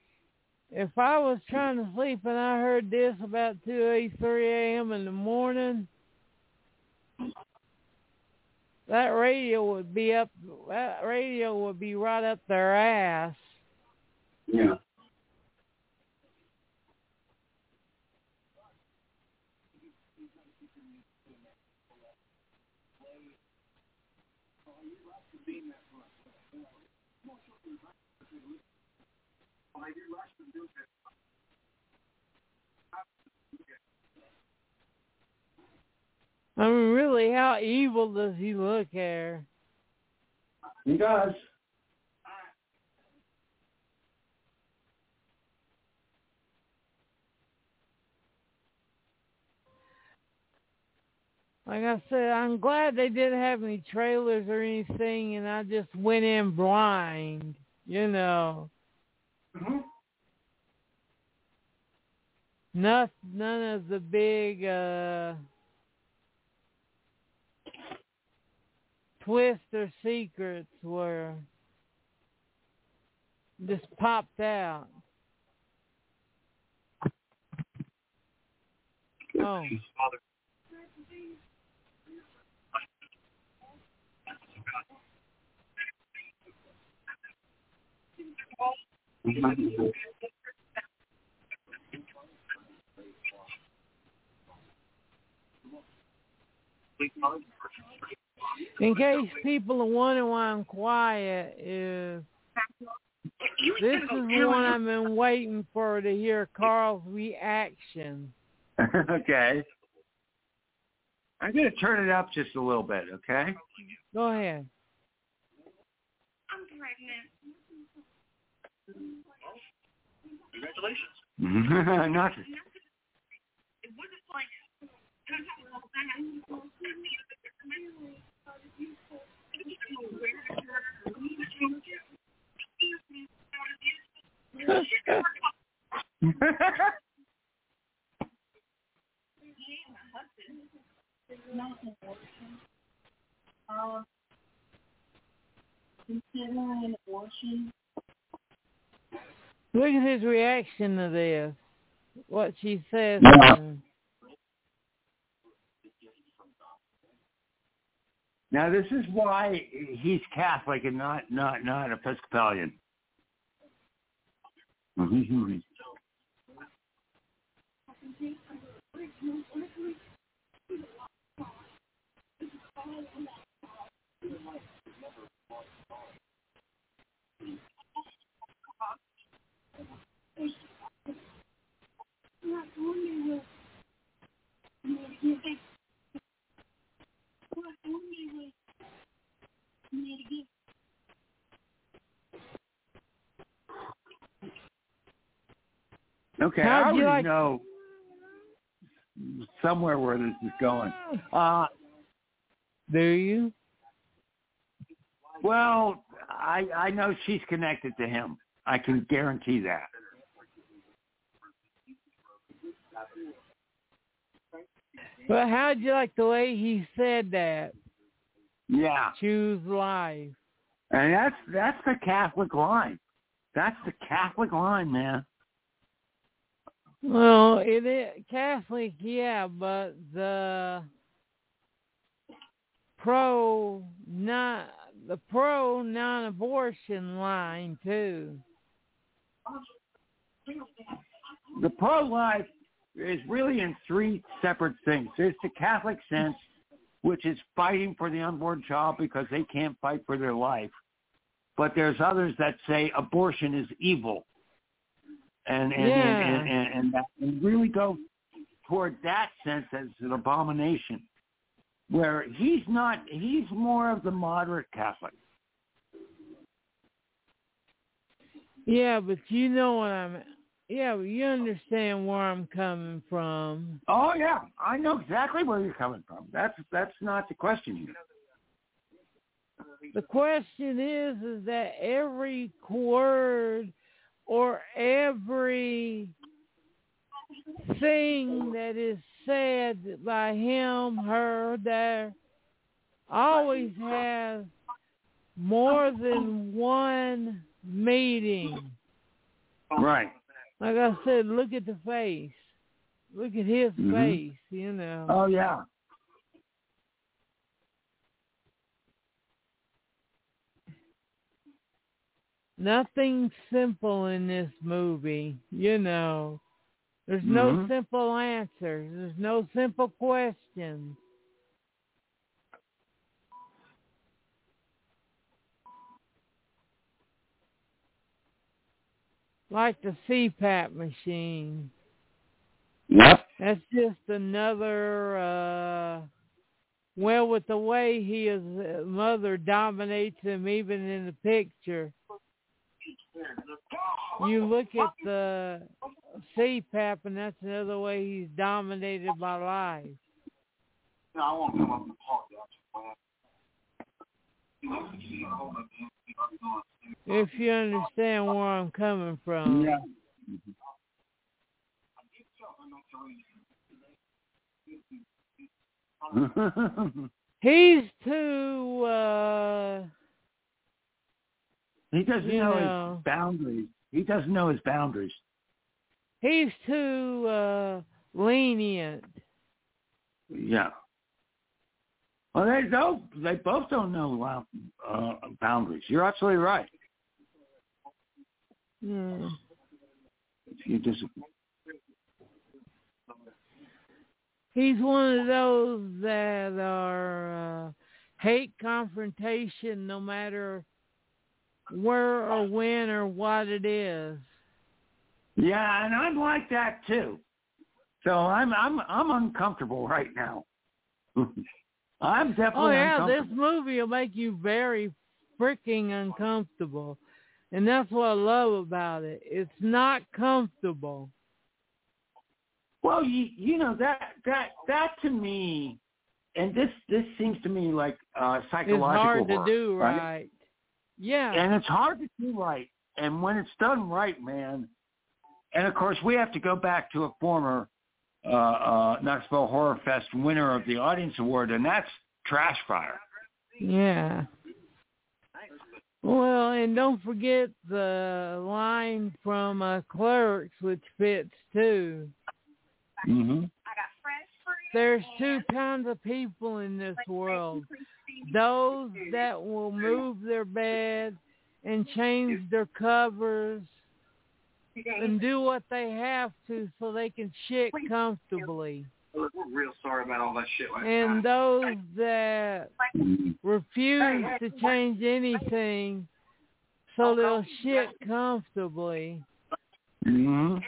if I was trying to sleep and I heard this about 2 a 3 a.m. in the morning, that radio would be up. That radio would be right up their ass. Yeah. I mean, really, how evil does he look here? He does. Like I said, I'm glad they didn't have any trailers or anything, and I just went in blind. You know, Mm-hmm. not none of the big uh twists or secrets were just popped out. Oh. His father. In case people are wondering why I'm quiet, is this is the one I've been waiting for to hear Carl's reaction. okay. I'm going to turn it up just a little bit, okay? Go ahead. I'm pregnant. Congratulations. Nothing. It wasn't like Um, considering abortion, Look at his reaction to this. What she says. Yeah. and- Now this is why he's Catholic and not not not Episcopalian. Mhm. Okay, I How'd you already like- know somewhere where this is going. Uh, Do you? well, I I know she's connected to him. I can guarantee that. But how'd you like the way he said that? Yeah, Choose life. and that's that's the Catholic line. That's the Catholic line, man. Well, it is Catholic, yeah, but the pro not the pro non-abortion line too. The pro-life is really in three separate things. There's the Catholic sense, which is fighting for the unborn child because they can't fight for their life. But there's others that say abortion is evil, and and Yeah. and, and, and, that, and really go toward that sense as an abomination. Where he's not, he's more of the moderate Catholic. Yeah, but you know what I'm. Yeah, but you understand where I'm coming from. Oh yeah, I know exactly where you're coming from. That's that's not the question here. The question is, is that every word or every thing that is said by him, her, there, always has more than one meaning. Right. Like I said, look at the face. Look at his Mhm. face, you know. Oh yeah. Nothing simple in this movie, you know. There's no Mhm. simple answers. There's no simple questions. Like the CPAP machine. Yep. That's just another. uh Well, with the way his mother dominates him, even in the picture, you look at the CPAP, and that's another way he's dominated by life. No, I won't come up and apologize. If you understand where I'm coming from. Yeah. He's too. uh he doesn't know, know. his boundaries. He doesn't know his boundaries. He's too uh lenient. Yeah. Well, they don't. They both don't know uh, uh, boundaries. You're absolutely right. Hmm. You just He's one of those that are uh, hate confrontation no matter where or when or what it is. yeah, and I'm like that too. So I'm I'm I'm uncomfortable right now. I'm definitely Oh yeah, this movie will make you very freaking uncomfortable. And that's what I love about it. It's not comfortable. Well, you you know that that that to me, and this this seems to me like uh, It's psychological hard to horror, do right? right. Yeah. and it's hard to do right. And when it's done right, man, and of course we have to go back to a former uh, uh, Knoxville Horror Fest winner of the Audience Award, and that's Trash Fire. Yeah. Well, and don't forget the line from uh, Clerks, which fits too. Mm-hmm. There's two kinds of people in this world. Those that will move their bed and change their covers and do what they have to so they can shit comfortably. We're real sorry about all that shit last And night. those that refuse to change anything so they'll shit comfortably Mm-hmm.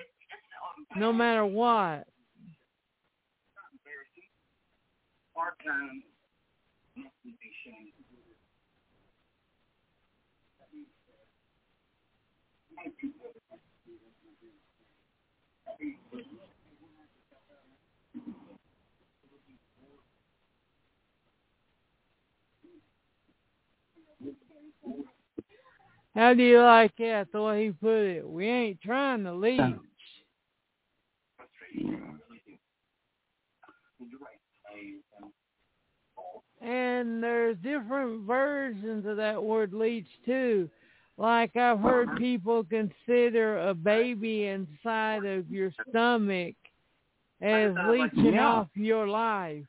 no matter what. Our time must be shamed. How do you like that, the way he put it? We ain't trying to leech. And there's different versions of that word leech too. Like I've heard people consider a baby inside of your stomach as leeching Yeah. off your life.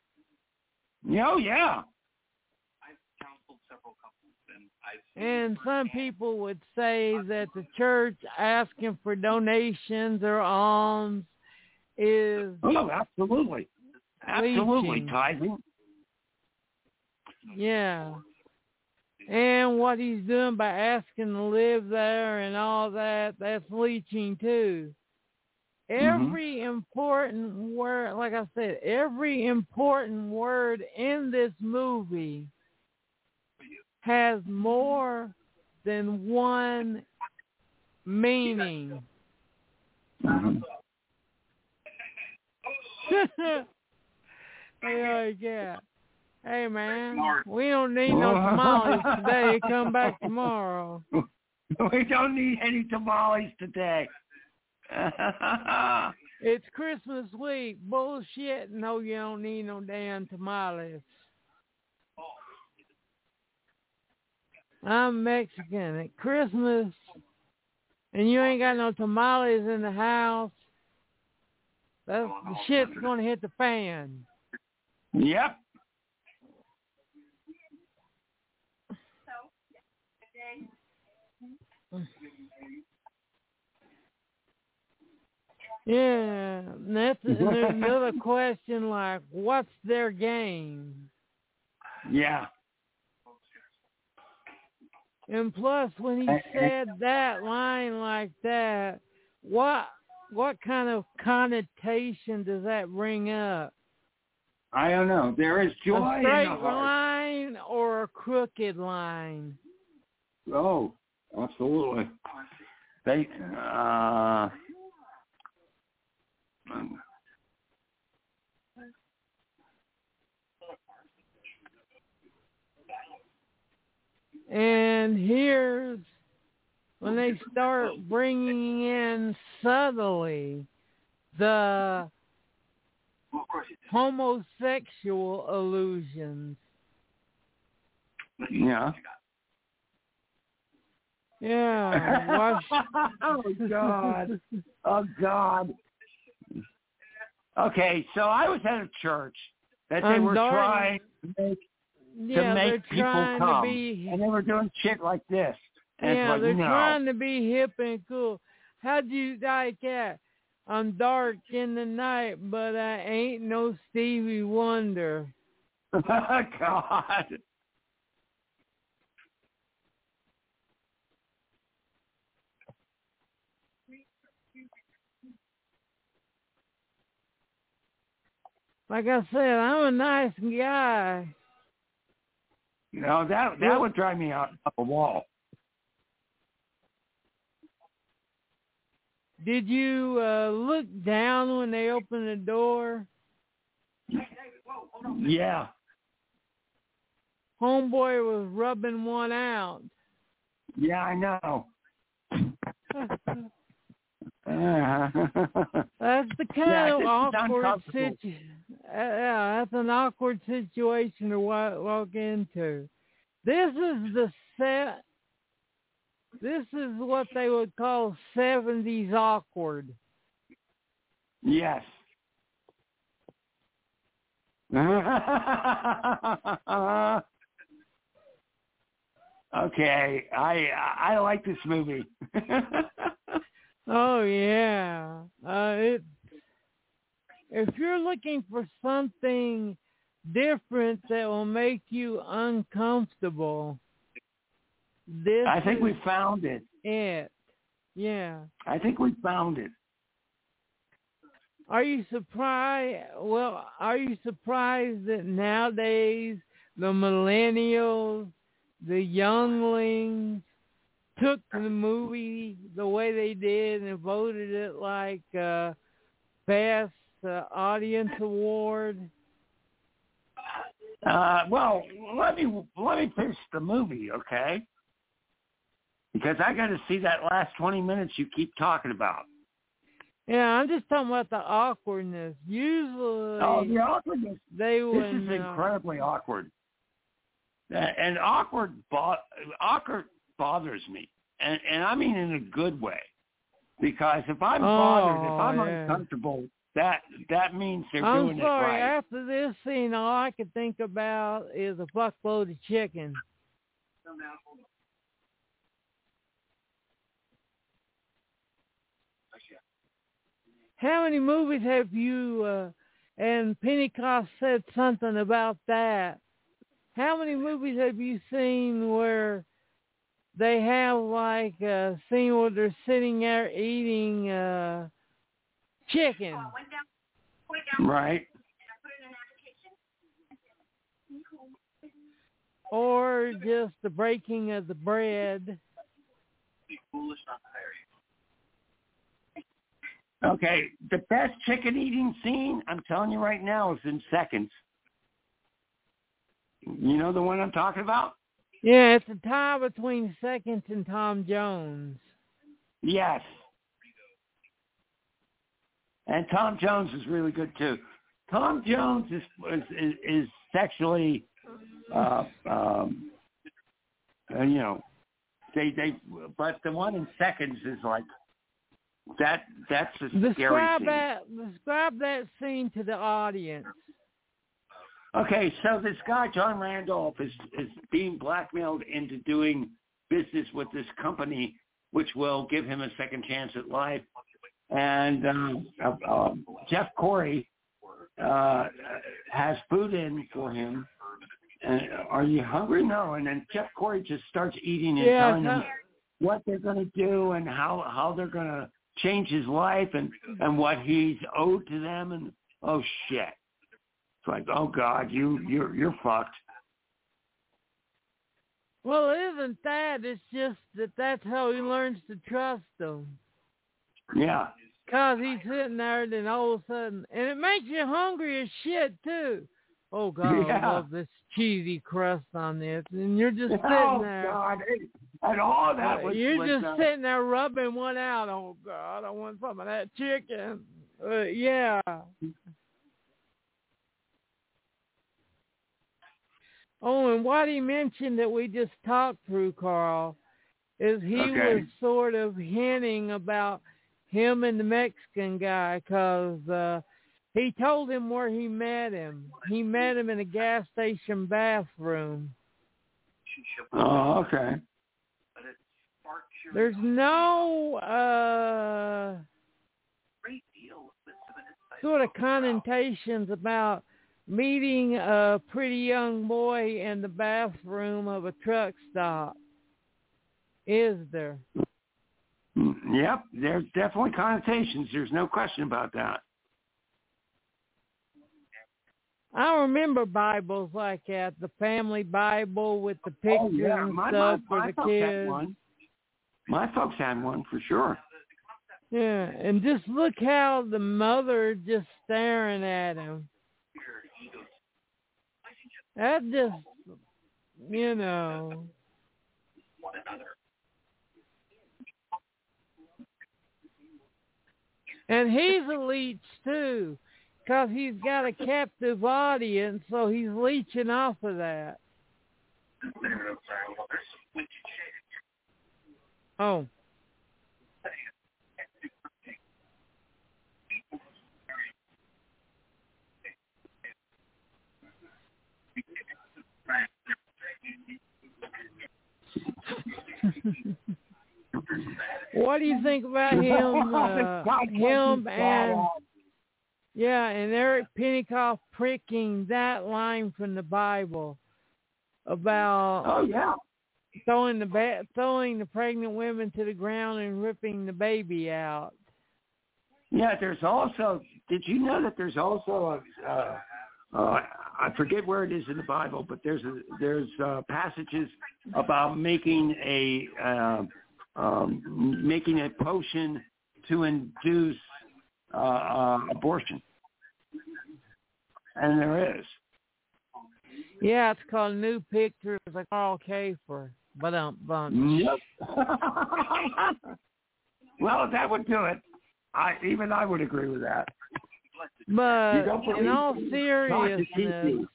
Oh yeah. And I've seen And some people would say that the church asking for donations or alms is Oh, absolutely. Absolutely, Leeching. tithing. yeah. And what he's doing by asking to live there and all that, that's leeching too. Mm-hmm. Every important word, like I said, every important word in this movie has more than one meaning. Mhm. yeah, yeah. Hey man, we don't need no tamales today. Come back tomorrow. we don't need any tamales today. It's Christmas week. Bullshit. No, you don't need no damn tamales. I'm Mexican. At Christmas, and you ain't got no tamales in the house, that's, the shit's gonna hit the fan. yep. Yeah, and that's and there's another question like, what's their game? Yeah. And plus, when he said that line like that, what what kind of connotation does that bring up? I don't know. There is joy a in straight the heart. line or a crooked line? Oh, absolutely. They uh And here's when they start bringing in subtly the homosexual illusions. yeah. Yeah. watch- oh God. Oh God. Okay, so I was at a church that they I'm were trying to make yeah, to make people trying come, to be and they were doing shit like this. And yeah, it's they're no. trying to be hip and cool. How do you like that? I'm dark in the night, but I ain't no Stevie Wonder. God. Like I said, I'm a nice guy. You know, that that would drive me out up a wall. Did you uh look down when they opened the door? Yeah. Homeboy was rubbing one out. Yeah, I know. That's the kind Yeah, of awkward situation. Yeah, that's an awkward situation to wa- walk into. This is the set. This is what they would call seventies awkward. yes. okay, I I like this movie. Oh yeah. Uh, it, if you're looking for something different that will make you uncomfortable, this I think we found it. it. Yeah. I think we found it. Are you surprised? Well, are you surprised that nowadays the millennials, the younglings, took the movie the way they did and voted it like uh, best uh, audience award? Uh, well, let me let me finish the movie, okay? Because I got to see that last twenty minutes you keep talking about. Yeah, I'm just talking about the awkwardness. Usually, Oh, the awkwardness. they This would. is incredibly awkward. Uh, And awkward, bo- awkward bothers me, and and I mean in a good way, because if I'm bothered, if Oh, I'm yeah. uncomfortable, that that means they're I'm doing sorry. it right. After this scene, all I can think about is a fuckload of chicken. How many movies have you? Uh, and Pennycoff said something about that. How many movies have you seen where they have like a scene where they're sitting there eating uh, chicken? Right. or just the breaking of the bread. Okay, the best chicken eating scene, I'm telling you right now, is in seconds. You know the one I'm talking about? Yeah, it's a tie between Seconds and Tom Jones. Yes. And Tom Jones is really good too. Tom Jones is is, is, sexually, uh, um, you know, they they. But the one in seconds is like that. That's a scary Describe scene. that. Describe that scene to the audience. Okay, so this guy John Randolph is is being blackmailed into doing business with this company, which will give him a second chance at life. And um, uh, um, Jeff Corey uh, has food in for him. And are you hungry? No. And then Jeff Corey just starts eating and Yeah, telling him what they're going to do and how how they're going to change his life and and what he's owed to them and oh shit. It's like oh god, you you're you're fucked. Well, isn't that. It's just that that's how he learns to trust them. Yeah. Cause he's sitting there, and then all of a sudden, and it makes you hungry as shit too. Oh God, Yeah. I love this cheesy crust on this, and you're just sitting oh there. god. And all that was You're was, just sitting there rubbing one out. Oh God, I want some of that chicken. Uh, yeah. Oh, and what he mentioned that we just talked through, Carl, is he Okay. was sort of hinting about him and the Mexican guy because uh, he told him where he met him. He met him in a gas station bathroom. Oh, okay. But it There's no uh great deal with some insight. sort of connotations about meeting a pretty young boy in the bathroom of a truck stop. Is there? Yep, there's definitely connotations. There's no question about that. I remember Bibles like that, the family Bible with the pictures oh, yeah. and my, stuff my, for my the folks had kids. one. My folks had one for sure. Yeah, and just look how the mother just staring at him. That just, you know. one another. And he's a leech too, because he's got a captive audience, so he's leeching off of that. Oh, what do you think about him? Uh, him and yeah, and Eric Pennycoff pricking that line from the Bible about Oh yeah. throwing the ba- throwing the pregnant women to the ground and ripping the baby out. Yeah, there's also. Did you know that there's also a? Uh, uh, I forget where it is in the Bible, but there's a, there's uh, passages about making a uh, um, making a potion to induce uh, uh, abortion, and there is. Yeah, it's called New Pictures of Carl Kafer. But um, bunch. Yep. well, that would do it. I even I would agree with that. But in all me? Talk to seriousness.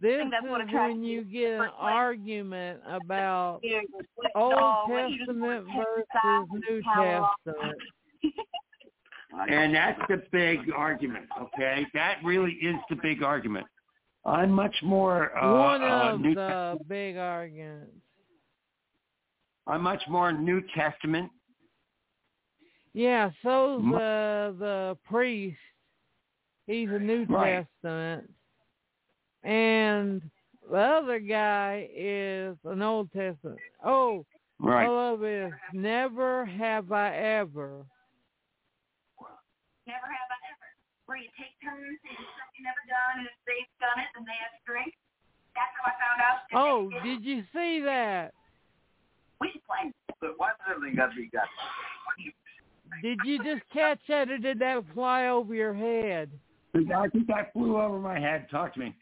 This think that's what is attracts when you get an argument about Old no, what you just Testament versus New Testament. And that's the big argument, okay? That really is the big argument. I'm much more uh, One uh, of New the big arguments. I'm much more New Testament. Yeah, so's M- uh, the priest. He's a New Right. Testament. And the other guy is an Old Testament. Oh, Right. I love this. Never have I ever. Never have I ever. Where you take turns and something never done, and if they've done it, then they have to drink. That's how I found out. that Oh, they did. did you see that? we should play. But why does everything got to be got? Did you just catch that or did that fly over your head? I think that flew over my head. Talk to me.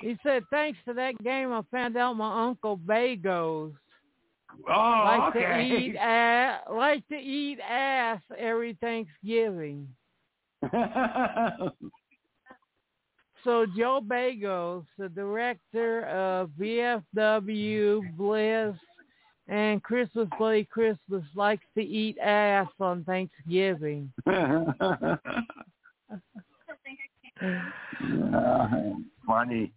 He said, thanks to that game, I found out my uncle Begos Oh, like to okay. eat ass, like to eat ass every Thanksgiving. So Joe Begos, the director of VFW, Bliss, and Christmas Bloody Christmas, likes to eat ass on Thanksgiving. Funny.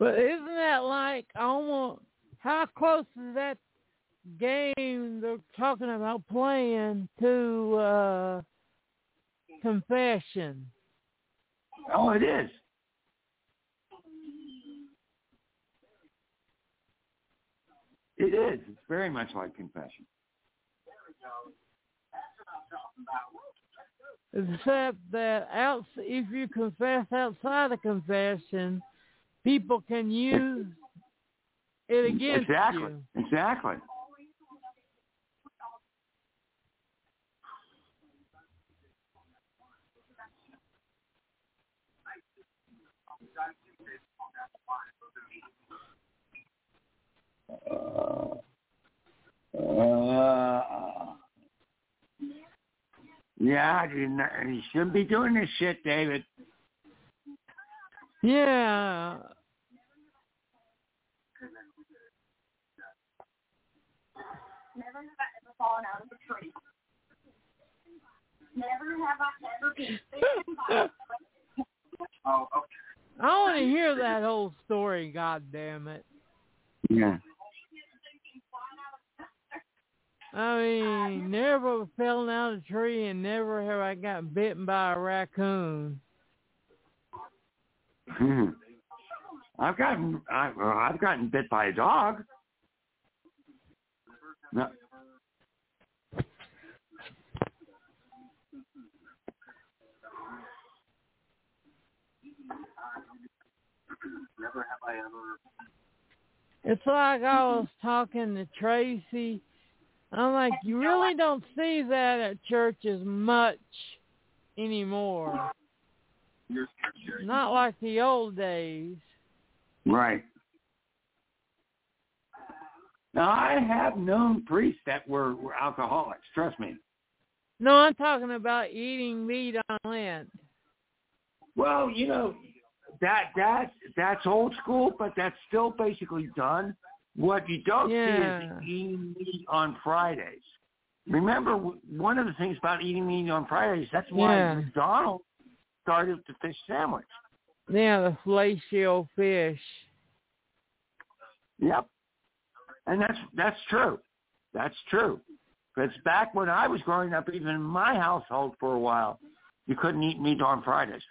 But isn't that like almost how close is that game they're talking about playing to uh confession? Oh, it is. It is. It's very much like confession. Except that out, if you confess outside of confession, people can use it against exactly. you. Exactly. Uh, uh, yeah, you shouldn't be doing this shit, David. Yeah. Never have I ever fallen out of a tree. Never have I ever been bitten by a Oh, okay. I want to hear that whole story, God damn it. Yeah. I mean, never fell out of a tree and never have I gotten bitten by a raccoon. Hmm. I've gotten I, I've gotten bit by a dog. No. It's like I was talking to Tracy. I'm like, you really don't see that at churches much anymore. Not like the old days. Right. Now I have known priests that were, were alcoholics. Trust me. No, I'm talking about eating meat on Lent. Well, you know that that that's old school, but that's still basically done. What you don't Yeah. see is eating meat on Fridays. Remember, one of the things about eating meat on Fridays, that's why Yeah. McDonald's started the fish sandwich. Yeah, the fellatio fish. Yep. And that's that's true. That's true. Because back when I was growing up, even in my household for a while, you couldn't eat meat on Fridays.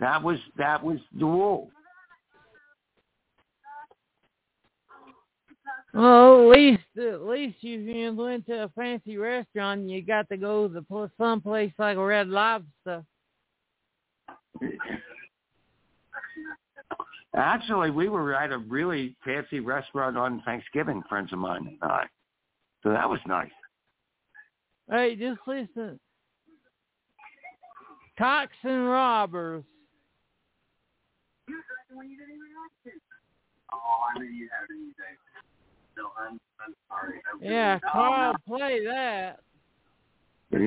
That was that was the rule. Well, at least at least if you went to a fancy restaurant, you got to go to some place like Red Lobster. Actually, we were at a really fancy restaurant on Thanksgiving, friends of mine and I. So that was nice. Hey, just listen. Cox and robbers. Oh, I knew you had it any day. No, I'm, I'm sorry. I really- Yeah, Carl, play that. But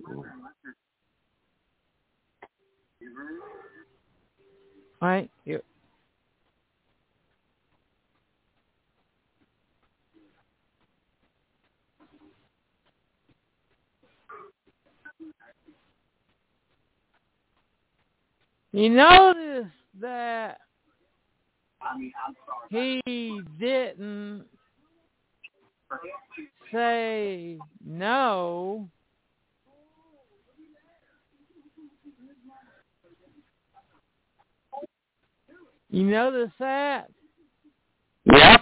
yeah. Right. You. You notice that he didn't say no. You notice that? Yep.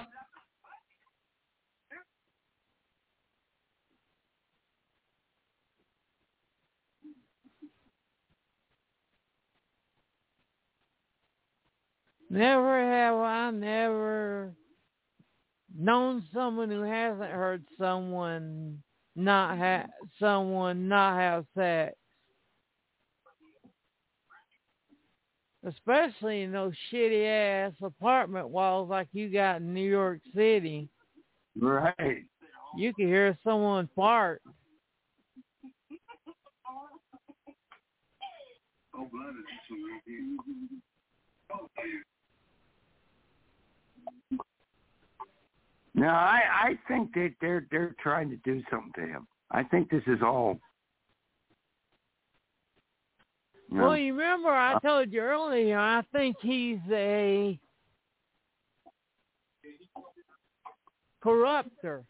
Never have I never known someone who hasn't heard someone not have someone not have sex. Especially in those shitty ass apartment walls like you got in New York City. Right. You can hear someone fart. Oh, blood is just right here. Oh, No, I I think that they're they're trying to do something to him. I think this is all. Know, Well, you remember I told you earlier, I think he's a corrupter.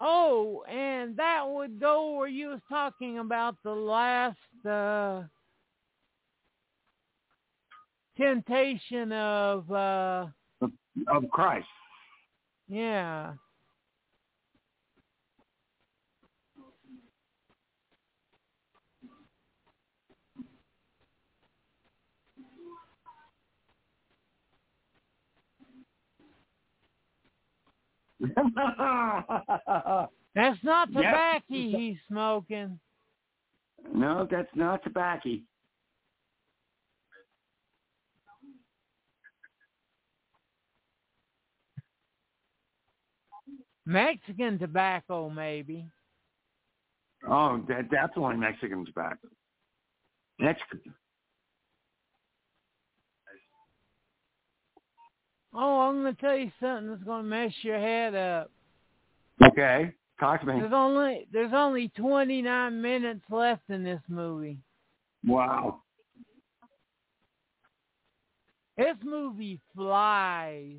Oh, and that would go where you was talking about the last uh temptation of uh Of Christ. yeah. That's not Yep. tobacco he's smoking. no, that's not tobacco. Mexican tobacco maybe. Oh, that, that's only Mexican tobacco. That's Oh, I'm gonna tell you something that's gonna mess your head up. okay. Talk to me. There's only there's only 29 minutes left in this movie. Wow. This movie flies.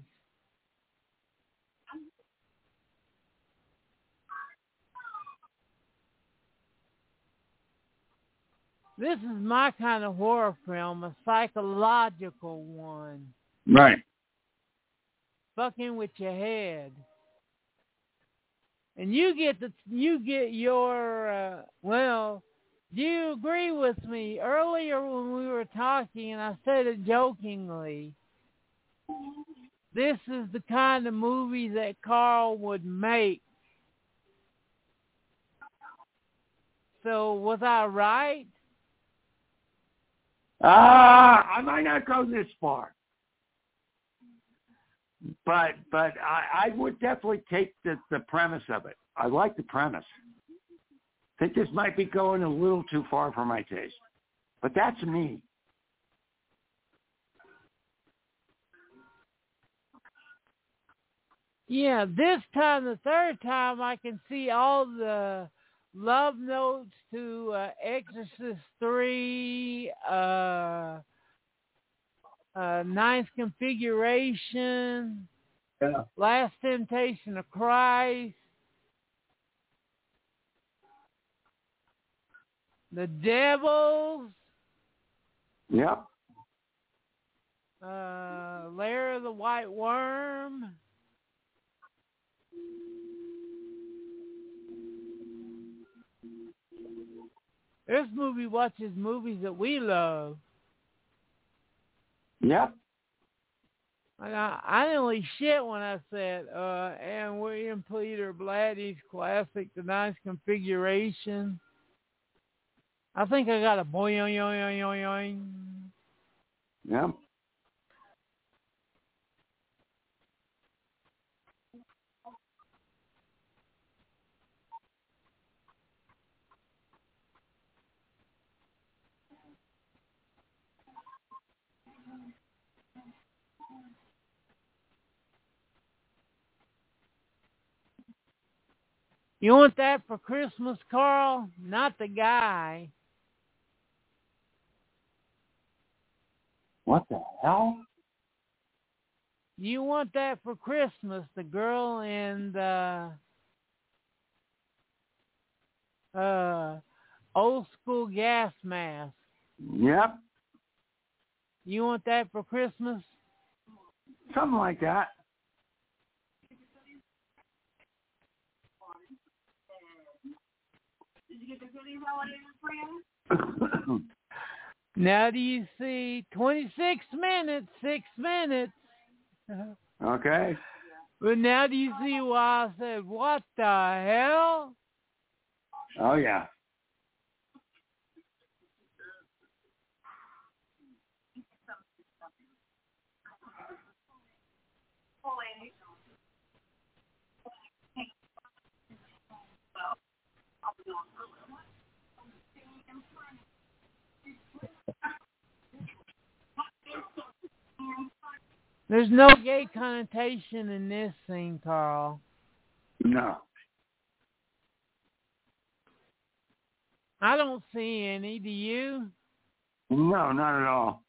This is my kind of horror film, a psychological one. Right. Fucking with your head. And you get the you get your uh, well, do you agree with me? Earlier when we were talking and I said it jokingly, this is the kind of movie that Carl would make. So was I right? Ah, I might not go this far, but but I, I would definitely take the the premise of it. I like the premise. I think this might be going a little too far for my taste, but that's me. Yeah, this time, the third time, I can see all the love notes to uh, Exorcist 3, uh, uh, Ninth Configuration, Yeah. Last Temptation of Christ, The Devils, Yep. uh, Lair of the White Worm. This movie watches movies that we love. Yep. I, I only shit when I said, uh, and William Peter Blatty's classic, The Ninth Configuration. I think I got a boing, yoing, yoing, yoing, yoing. Yep. You want that for Christmas, Carl? Not the guy. What the hell? You want that for Christmas, the girl in the uh, old school gas mask. Yep. You want that for Christmas? Something like that. You get the goodies I wanted for you? Now do you see 26 minutes, 6 minutes. okay. But now do you see why I said, what the hell? Oh yeah. There's no gay connotation in this thing, Carl. No. I don't see any. Do you? No, not at all.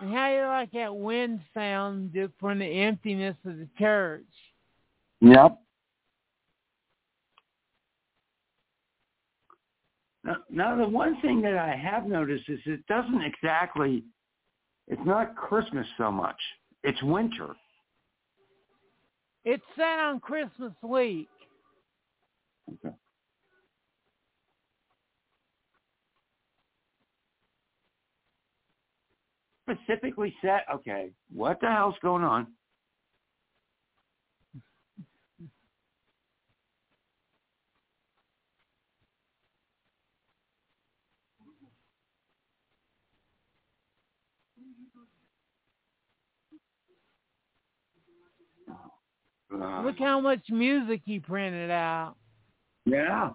And how you like that wind sound from the emptiness of the church? Yep. Now, now, the one thing that I have noticed is it doesn't exactly, it's not Christmas so much. It's winter. It's set on Christmas week. Okay. Specifically set, okay, what the hell's going on? Uh, Look how much music he printed out. yeah.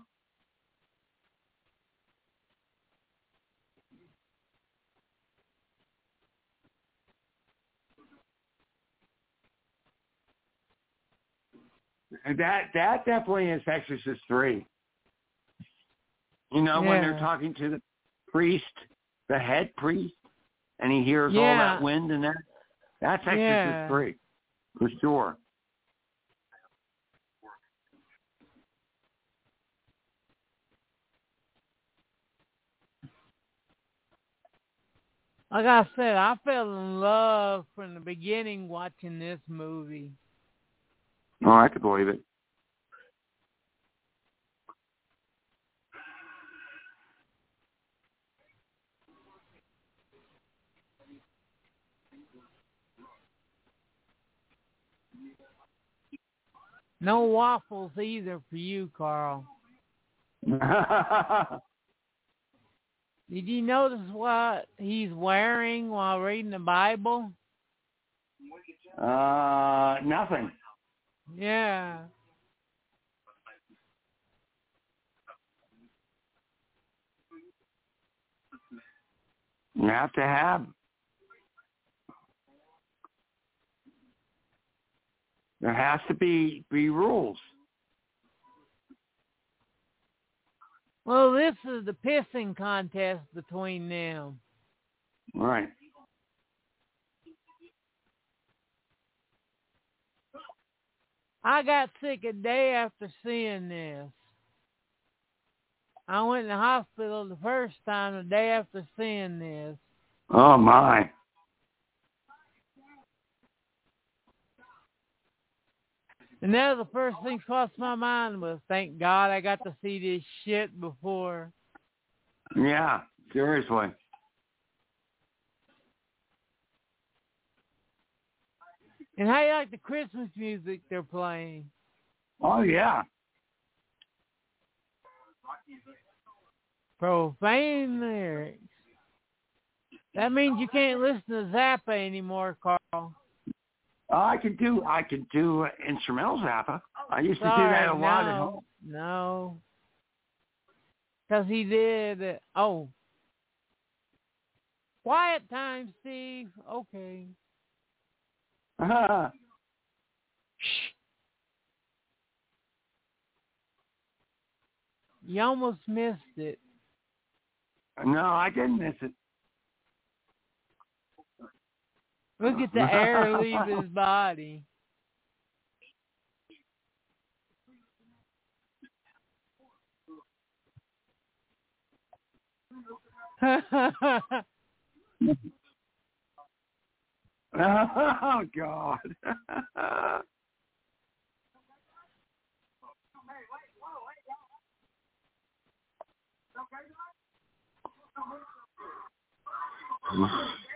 That that definitely is Exorcist three. You know when they're talking to the priest, the head priest, and he hears all that wind and that. That's Exorcist Yeah. three, for sure. Like I said, I fell in love from the beginning watching this movie. Oh, I could believe it. No waffles either for you, Carl. Did you notice what he's wearing while reading the Bible? uh, nothing. Yeah. You have to have. There has to be be rules. Well, this is the pissing contest between them. Right. I got sick a day after seeing this. I went in the hospital the first time the day after seeing this. Oh my. And now the first thing crossed my mind was, thank God I got to see this shit before. Yeah, seriously. And how you like the Christmas music they're playing? Oh yeah. Profane lyrics. That means you can't listen to Zappa anymore, Carl. Oh, I can do I can do uh, instrumental Zappa. I used to do that a lot at no, home. No. Because he did, oh. Quiet time, Steve. Okay. Shh. You almost missed it. no, I didn't miss it. Look at the air leave his body. Oh God.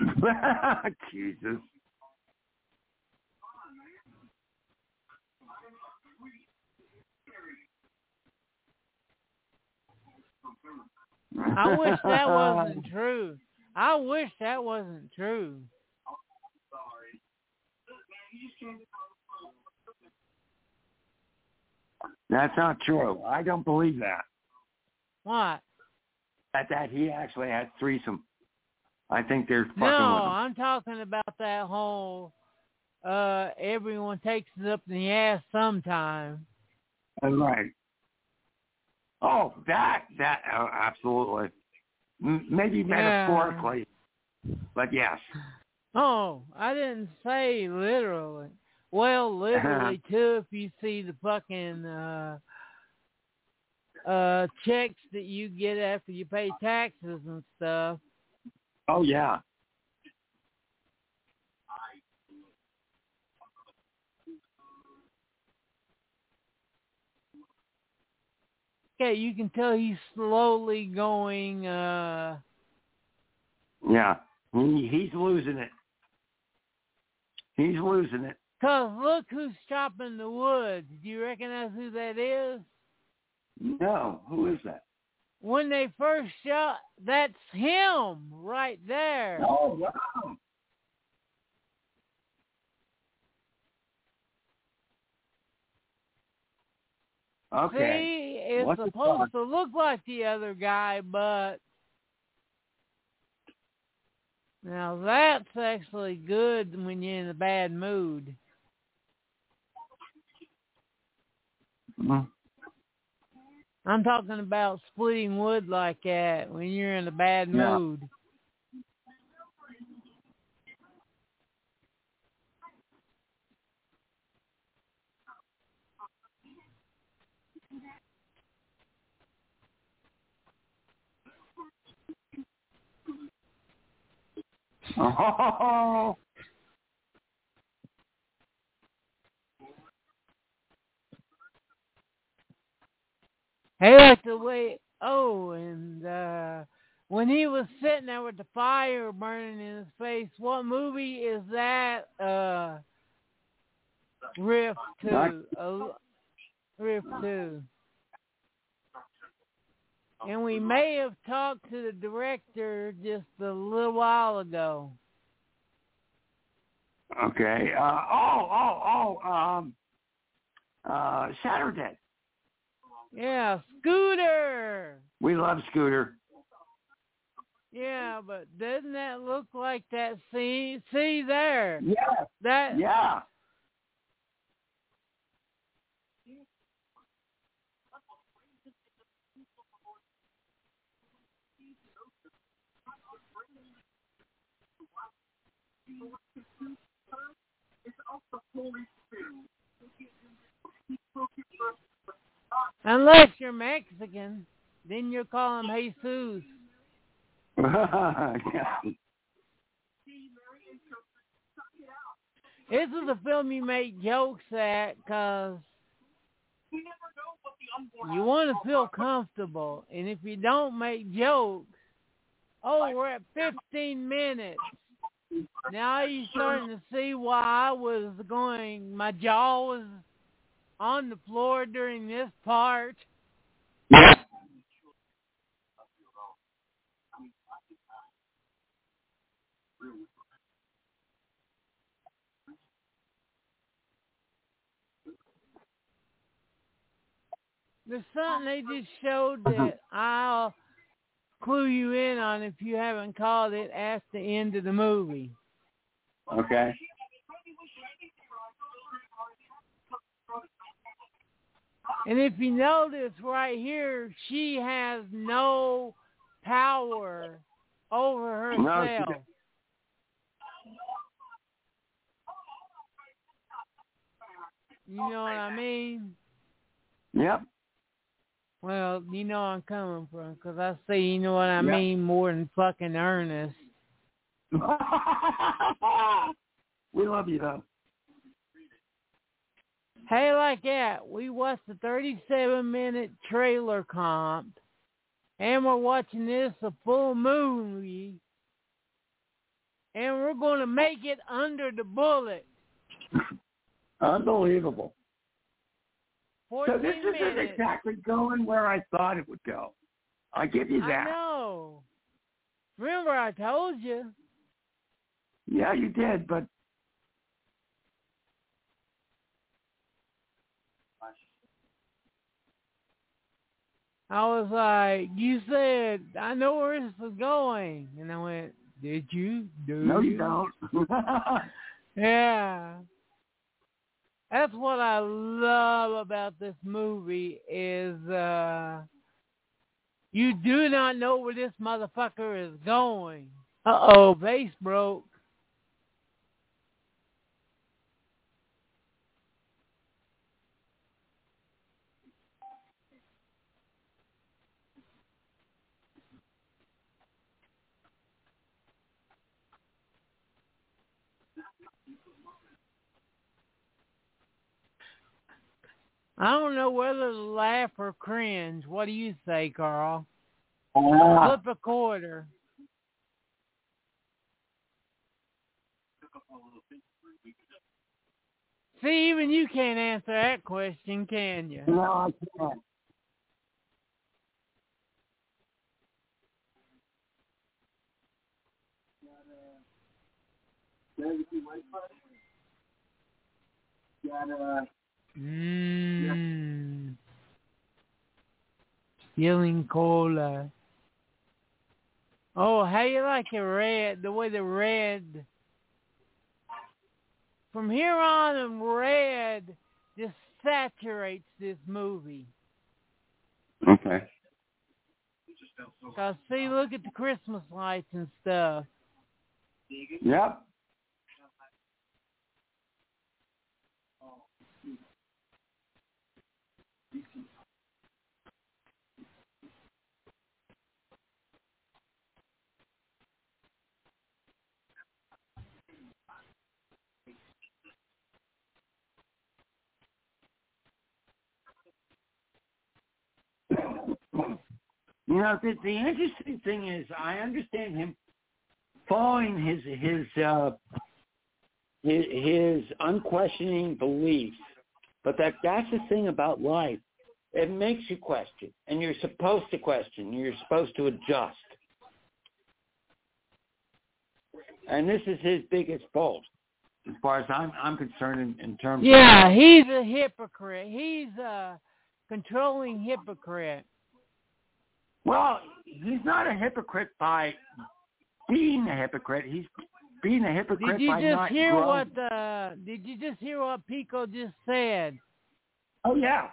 Jesus. I wish that wasn't true. I wish that wasn't true. That's not true. I don't believe that. What? That that he actually had threesome. I think they're fucking No. I'm talking about that whole uh everyone takes it up in the ass sometime. That's right. Oh, that that oh, absolutely. M- maybe Yeah. metaphorically, but yes. Oh, I didn't say literally. Well, literally too. If you see the fucking uh, uh, checks that you get after you pay taxes and stuff. Oh yeah. Okay, you can tell he's slowly going. uh Yeah. He, he's losing it. He's losing it. Cause look who's chopping the wood. Do you recognize who that is? No. Who is that? When they first shot, that's him right there. Oh wow. Okay. See, it's What's supposed to look like the other guy, but now that's actually good when you're in a bad mood. I'm talking about splitting wood like that when you're in a bad Yeah. mood. Oh. Hey, like the way. Oh, and uh when he was sitting there with the fire burning in his face, what movie is that? Uh, Riff to uh, Riff to. And we may have talked to the director just a little while ago. Okay. Uh, oh, oh, oh. Um. Uh, Saturday. Yeah, Scooter. We love Scooter. Yeah, but doesn't that look like that sea? See there, Yeah. that Yeah. Unless you're Mexican, then you call him Jesus. This is a film you make jokes at because you want to feel comfortable, and if you don't make jokes, oh, we're at 15 minutes. Now you're starting to see why I was going. My jaw was on the floor during this part. There's something they just showed that mm-hmm. I'll clue you in on if you haven't called it at the end of the movie. Okay. And if you notice right here, she has no power over No, herself. doesn't. you know what I mean? Yep. Well, you know I'm coming from because I say you know what I Yeah. mean more than fucking earnest. we love you though. Hey, like that, we watched the 37 minute trailer comp, and we're watching this a full movie, and we're going to make it under the bullet. Unbelievable. So this isn't minutes. exactly going where I thought it would go. I give you that. I know. Remember, I told you. Yeah, you did, but I was like, you said, I know where this is going. And I went, did you? Do no, you? you don't. Yeah. That's what I love about this movie is uh You do not know where this motherfucker is going. Uh-oh, base broke. I don't know whether to laugh or cringe. What do you say, Carl? Uh, Flip a quarter. See, even you can't answer that question, can you? no, I can't. Mmm. Stealing cola. Oh, how you like the red? The way the red. From here on, red just saturates this movie. Okay. Cause see, look at the Christmas lights and stuff. Yep. You know, the, the interesting thing is, I understand him following his his uh, his, his unquestioning beliefs, but that that's the thing about life. It makes you question, and you're supposed to question. You're supposed to adjust, and this is his biggest fault, as far as I'm I'm concerned. In, in terms, Yeah, he's a hypocrite. He's a controlling hypocrite. well, he's not a hypocrite by being a hypocrite. He's being a hypocrite Did you by just not hear growing. what the? Did you just hear what Pico just said? Oh yeah.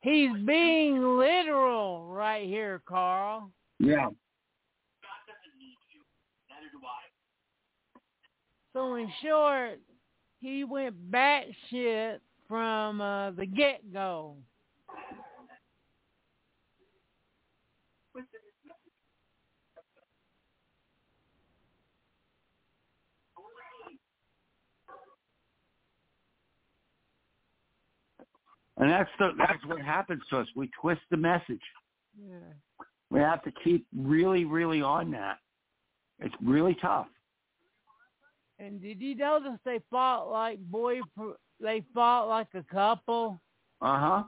He's being literal right here, Carl. Yeah. So in short, he went batshit from uh, the get go. And that's the that's what happens to us. We twist the message. Yeah. We have to keep really, really on that. It's really tough. And did you notice they fought like boy? They fought like a couple. Uh huh.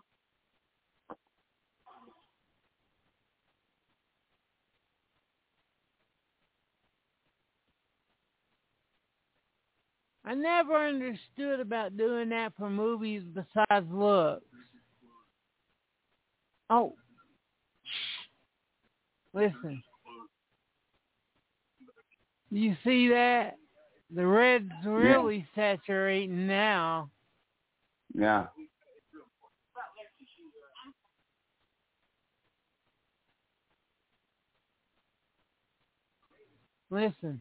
I never understood about doing that for movies besides looks. Oh, listen. You see that? The red's really saturating now. Yeah. Listen.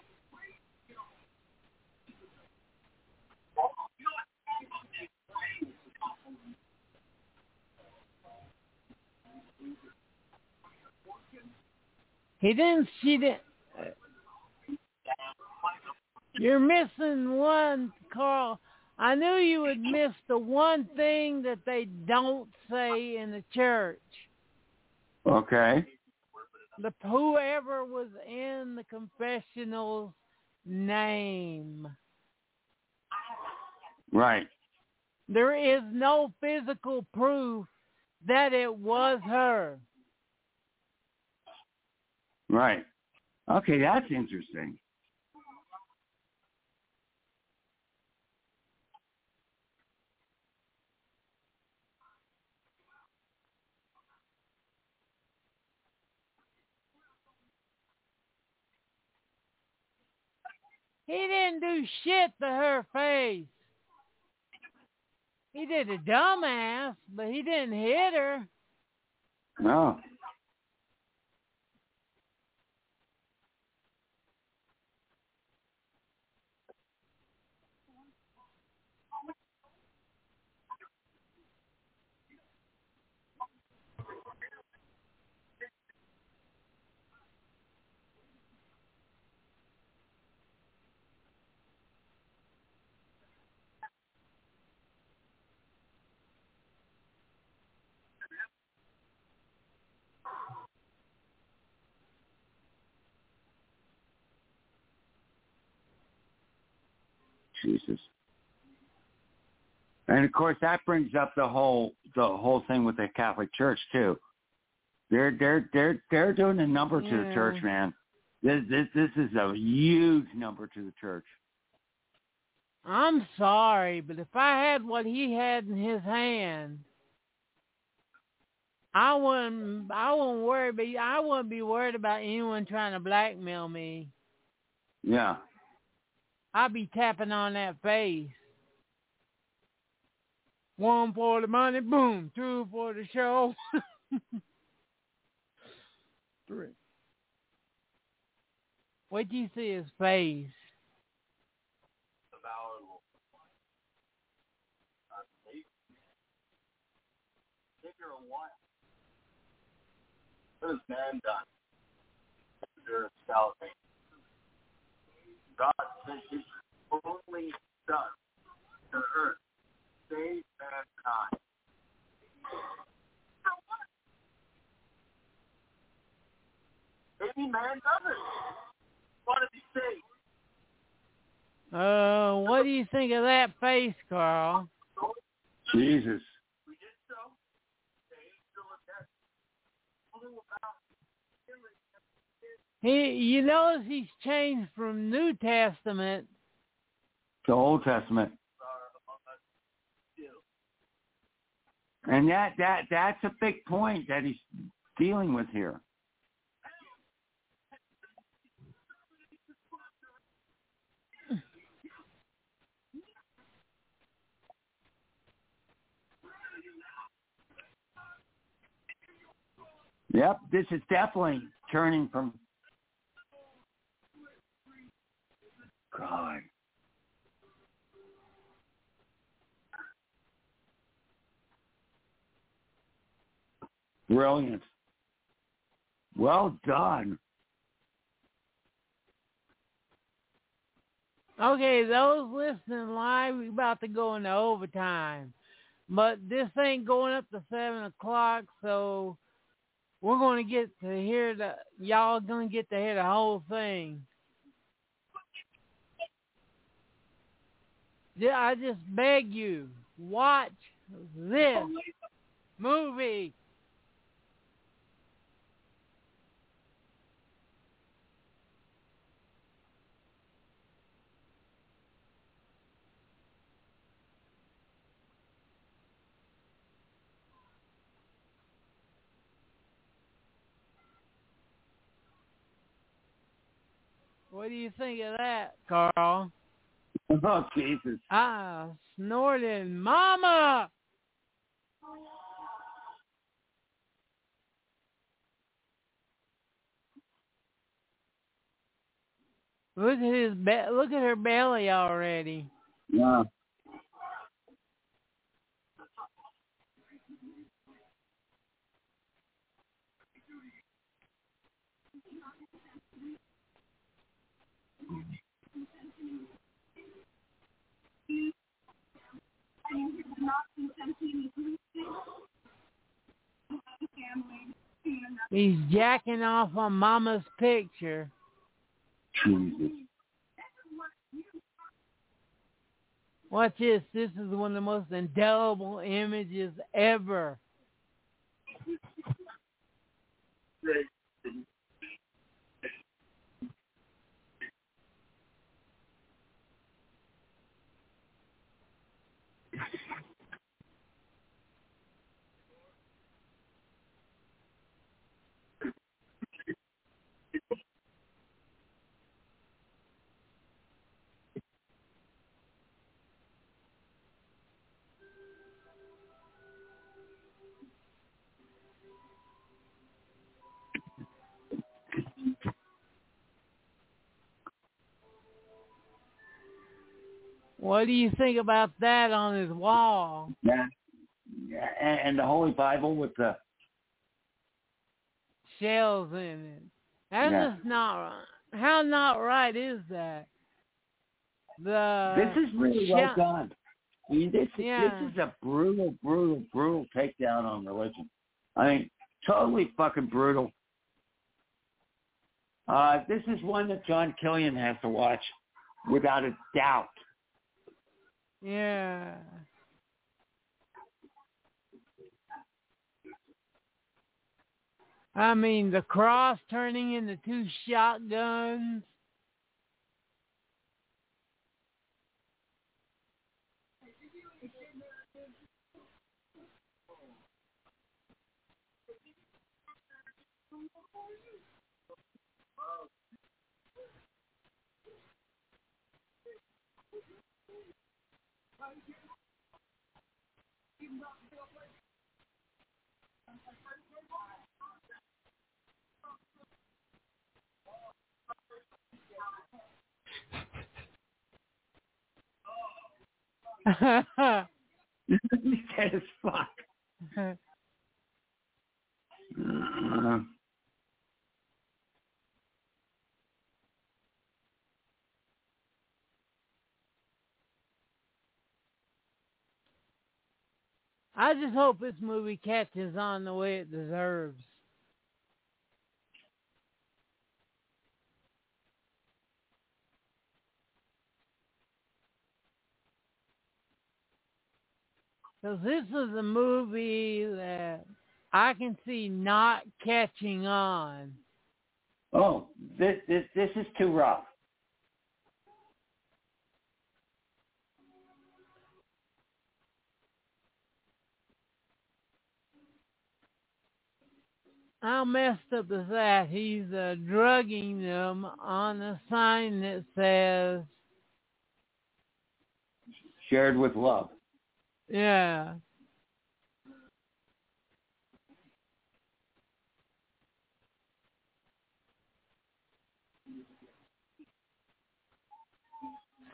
He didn't see the. You're missing one, Carl. I knew you would miss the one thing that they don't say in the church. Okay. the whoever was in the confessional's name. Right. There is no physical proof that it was her. Right. Okay, that's interesting. He didn't do shit to her face. He did a dumbass, but he didn't hit her. No. Jesus. And of course, that brings up the whole the whole thing with the Catholic Church too. They're they're they're they're doing a number to the church, man. This this this is a huge number to the church. I'm sorry, but if I had what he had in his hand, I wouldn't. I wouldn't worry. But I wouldn't be worried about anyone trying to blackmail me. Yeah. I'd be tapping on that face. One for the money, boom. Two for the show. Three. Wait till you see his face. What has man done? Is his only son to earth, to save mankind. Maybe man doesn't want to be saved. Uh, what do you think of that face, Carl? Jesus. We did so. The angel of death flew about He, you notice he's changed from New Testament. to Old Testament. And that that that's a big point that he's dealing with here. Yep, this is definitely turning from Brilliant. Well done. Okay, those listening live, we're about to go into overtime. But this ain't going up to seven o'clock, so we're gonna get to hear the y'all gonna get to hear the whole thing. Yeah, I just beg you, watch this movie. What do you think of that, Carl? Oh Jesus. Ah, snorting, mama. Look at his be- look at her belly already. Yeah. He's jacking off on Mama's picture. Jesus. Watch this. This is one of the most indelible images ever. What do you think about that on his wall? Yeah. yeah. And, and the Holy Bible with the Shells in it. That's Yeah. just not right. How not right is that? The This is really well done. I mean, this is Yeah. this is a brutal, brutal, brutal takedown on religion. I mean, totally fucking brutal. Uh, this is one that John Killian has to watch, without a doubt. Yeah. I mean, the cross turning into two shotguns. He's dead as fuck. Uh, I just hope this movie catches on the way it deserves. Because this is a movie that I can see not catching on. oh, this this this is too rough. How messed up is that? He's uh, drugging them on a sign that says, Shared with love. Yeah.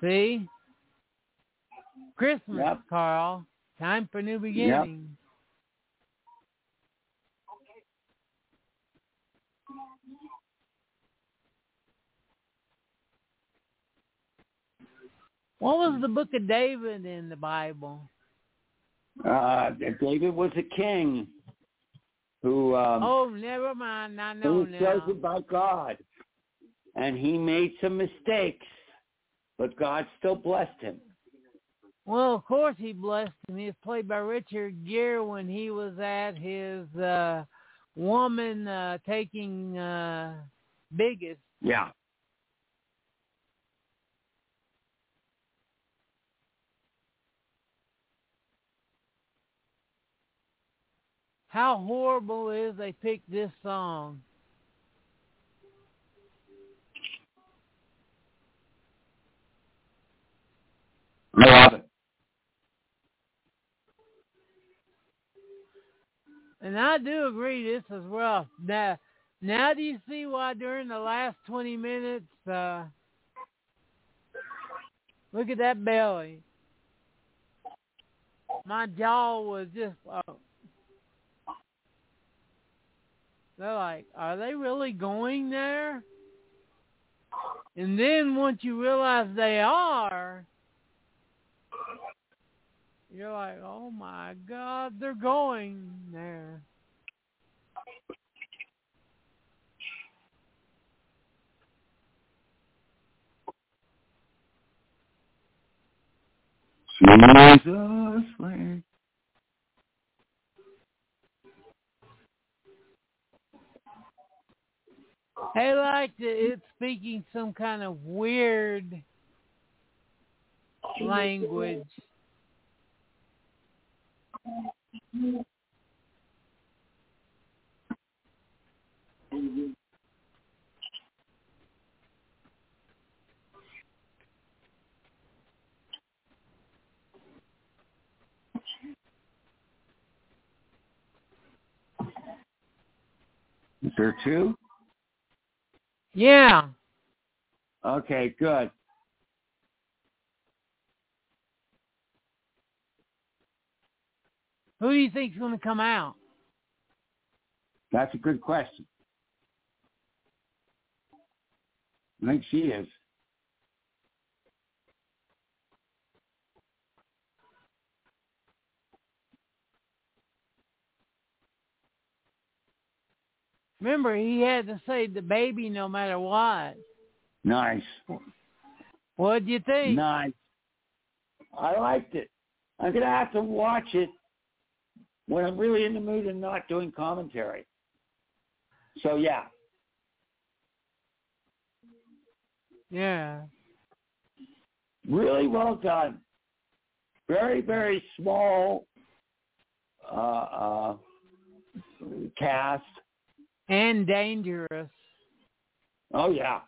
See? Christmas, Yep. Carl. Time for new beginnings. Yep. What was the book of David in the Bible? Uh, David was a king who um, oh, never mind. I know was now. chosen by God, and he made some mistakes, but God still blessed him. Well, of course he blessed him. He was played by Richard Gere when he was at his uh woman uh taking uh biggest. Yeah. How horrible is they picked this song. And I do agree this is rough. Now now do you see why during the last twenty minutes uh look at that belly. My jaw was just uh, They're like, are they really going there? And then once you realize they are, you're like, oh my God, they're going there. Jesus. Hey, like it's speaking some kind of weird language. Is there two? Yeah. Okay, good. Who do you think is going to come out? That's a good question. I think she is. Remember, he had to save the baby no matter what. Nice. What'd you think? Nice. I liked it. I'm gonna have to watch it when I'm really in the mood and not doing commentary. So yeah, Yeah. really well done. Very very small uh, uh, cast. And dangerous. Oh yeah,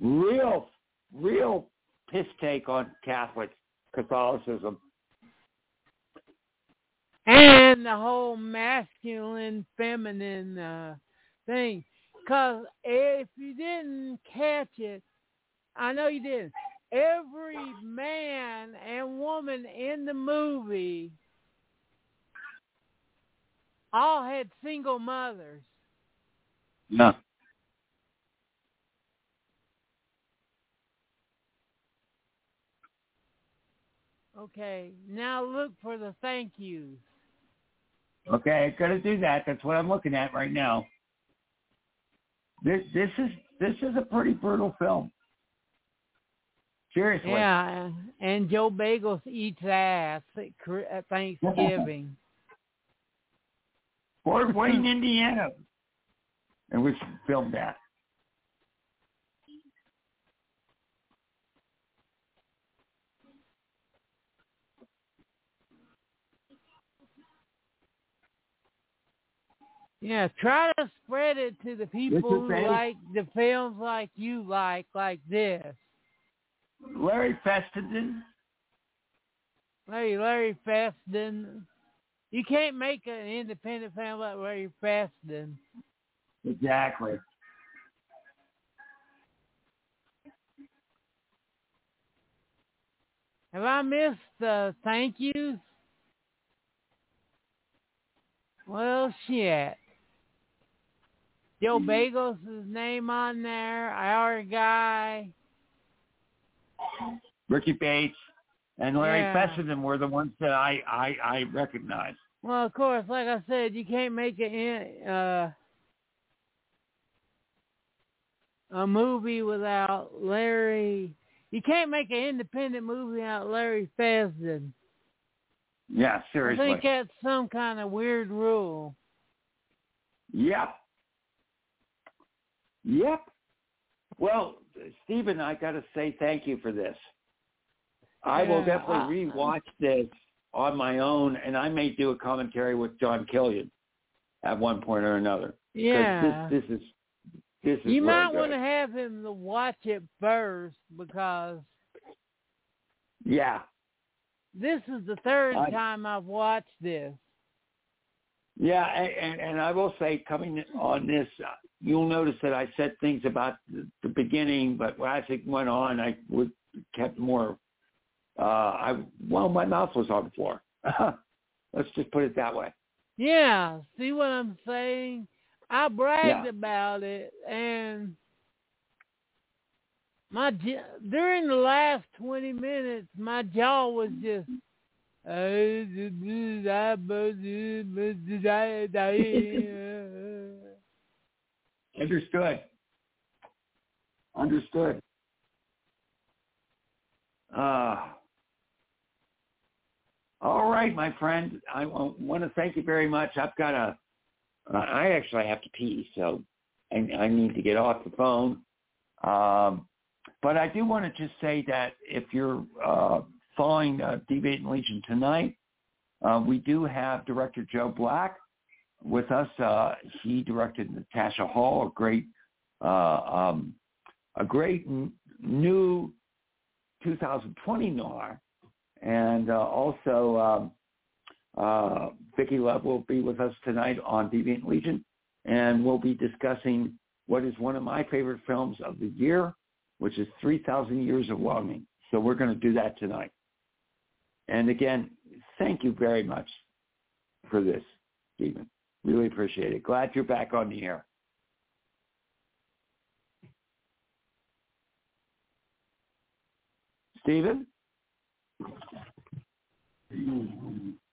real real piss take on Catholic Catholicism. And the whole masculine, feminine uh, thing. Because if you didn't catch it, I know you didn't. Every man and woman in the movie all had single mothers. Yeah. Okay, now look for the thank yous. Okay, I gotta do that. That's what I'm looking at right now. This this is this is a pretty brutal film. Seriously. Yeah, and Joe Begos eats ass at at Thanksgiving. Fort Wayne, Indiana. And we filmed that. Yeah, try to spread it to the people who Bad. like the films like you like, like this. Larry Fessenden. Larry Larry Fessenden. You can't make an independent film like Larry Fessenden. Exactly. Have I missed the thank yous? Well, shit. Joe mm-hmm. Begos' name on there. Our guy. Ricky Bates and Larry Yeah. Fessenden were the ones that I I, I recognize. Well, of course, like I said, you can't make a uh, a movie without Larry. You can't make an independent movie without Larry Fessenden. Yeah, seriously. I think that's some kind of weird rule. Yep. Yep. Well, Stephen, I got to say thank you for this. I will definitely I- rewatch this on my own, and I may do a commentary with John Killian at one point or another. Yeah. This, this is this is You might want to have him to watch it first because Yeah. this is the third I- time I've watched this. Yeah, and, and, and I will say, coming on this, uh, you'll notice that I said things about the, the beginning, but as it went on, I would kept more. Uh, I well, my mouth was on the floor. Let's just put it that way. Yeah, see what I'm saying? I bragged Yeah. about it, and my during the last 20 minutes, my jaw was just. Understood. Understood. Uh, right, my friend. I want to thank you very much. I've got a. I actually have to pee, so I, I need to get off the phone. Um, but I do want to just say that if you're uh, following uh, Deviant Legion tonight, uh, we do have director Joe Black with us. Uh, he directed Natasha Hall, a great, uh, um, a great n- new 2020 noir, and uh, also um, uh, Vicki Love will be with us tonight on Deviant Legion, and we'll be discussing what is one of my favorite films of the year, which is 3,000 Years of Longing. So we're going to do that tonight. And again, thank you very much for this, Stephen. Really appreciate it. Glad you're back on the air. Stephen? Mm-hmm.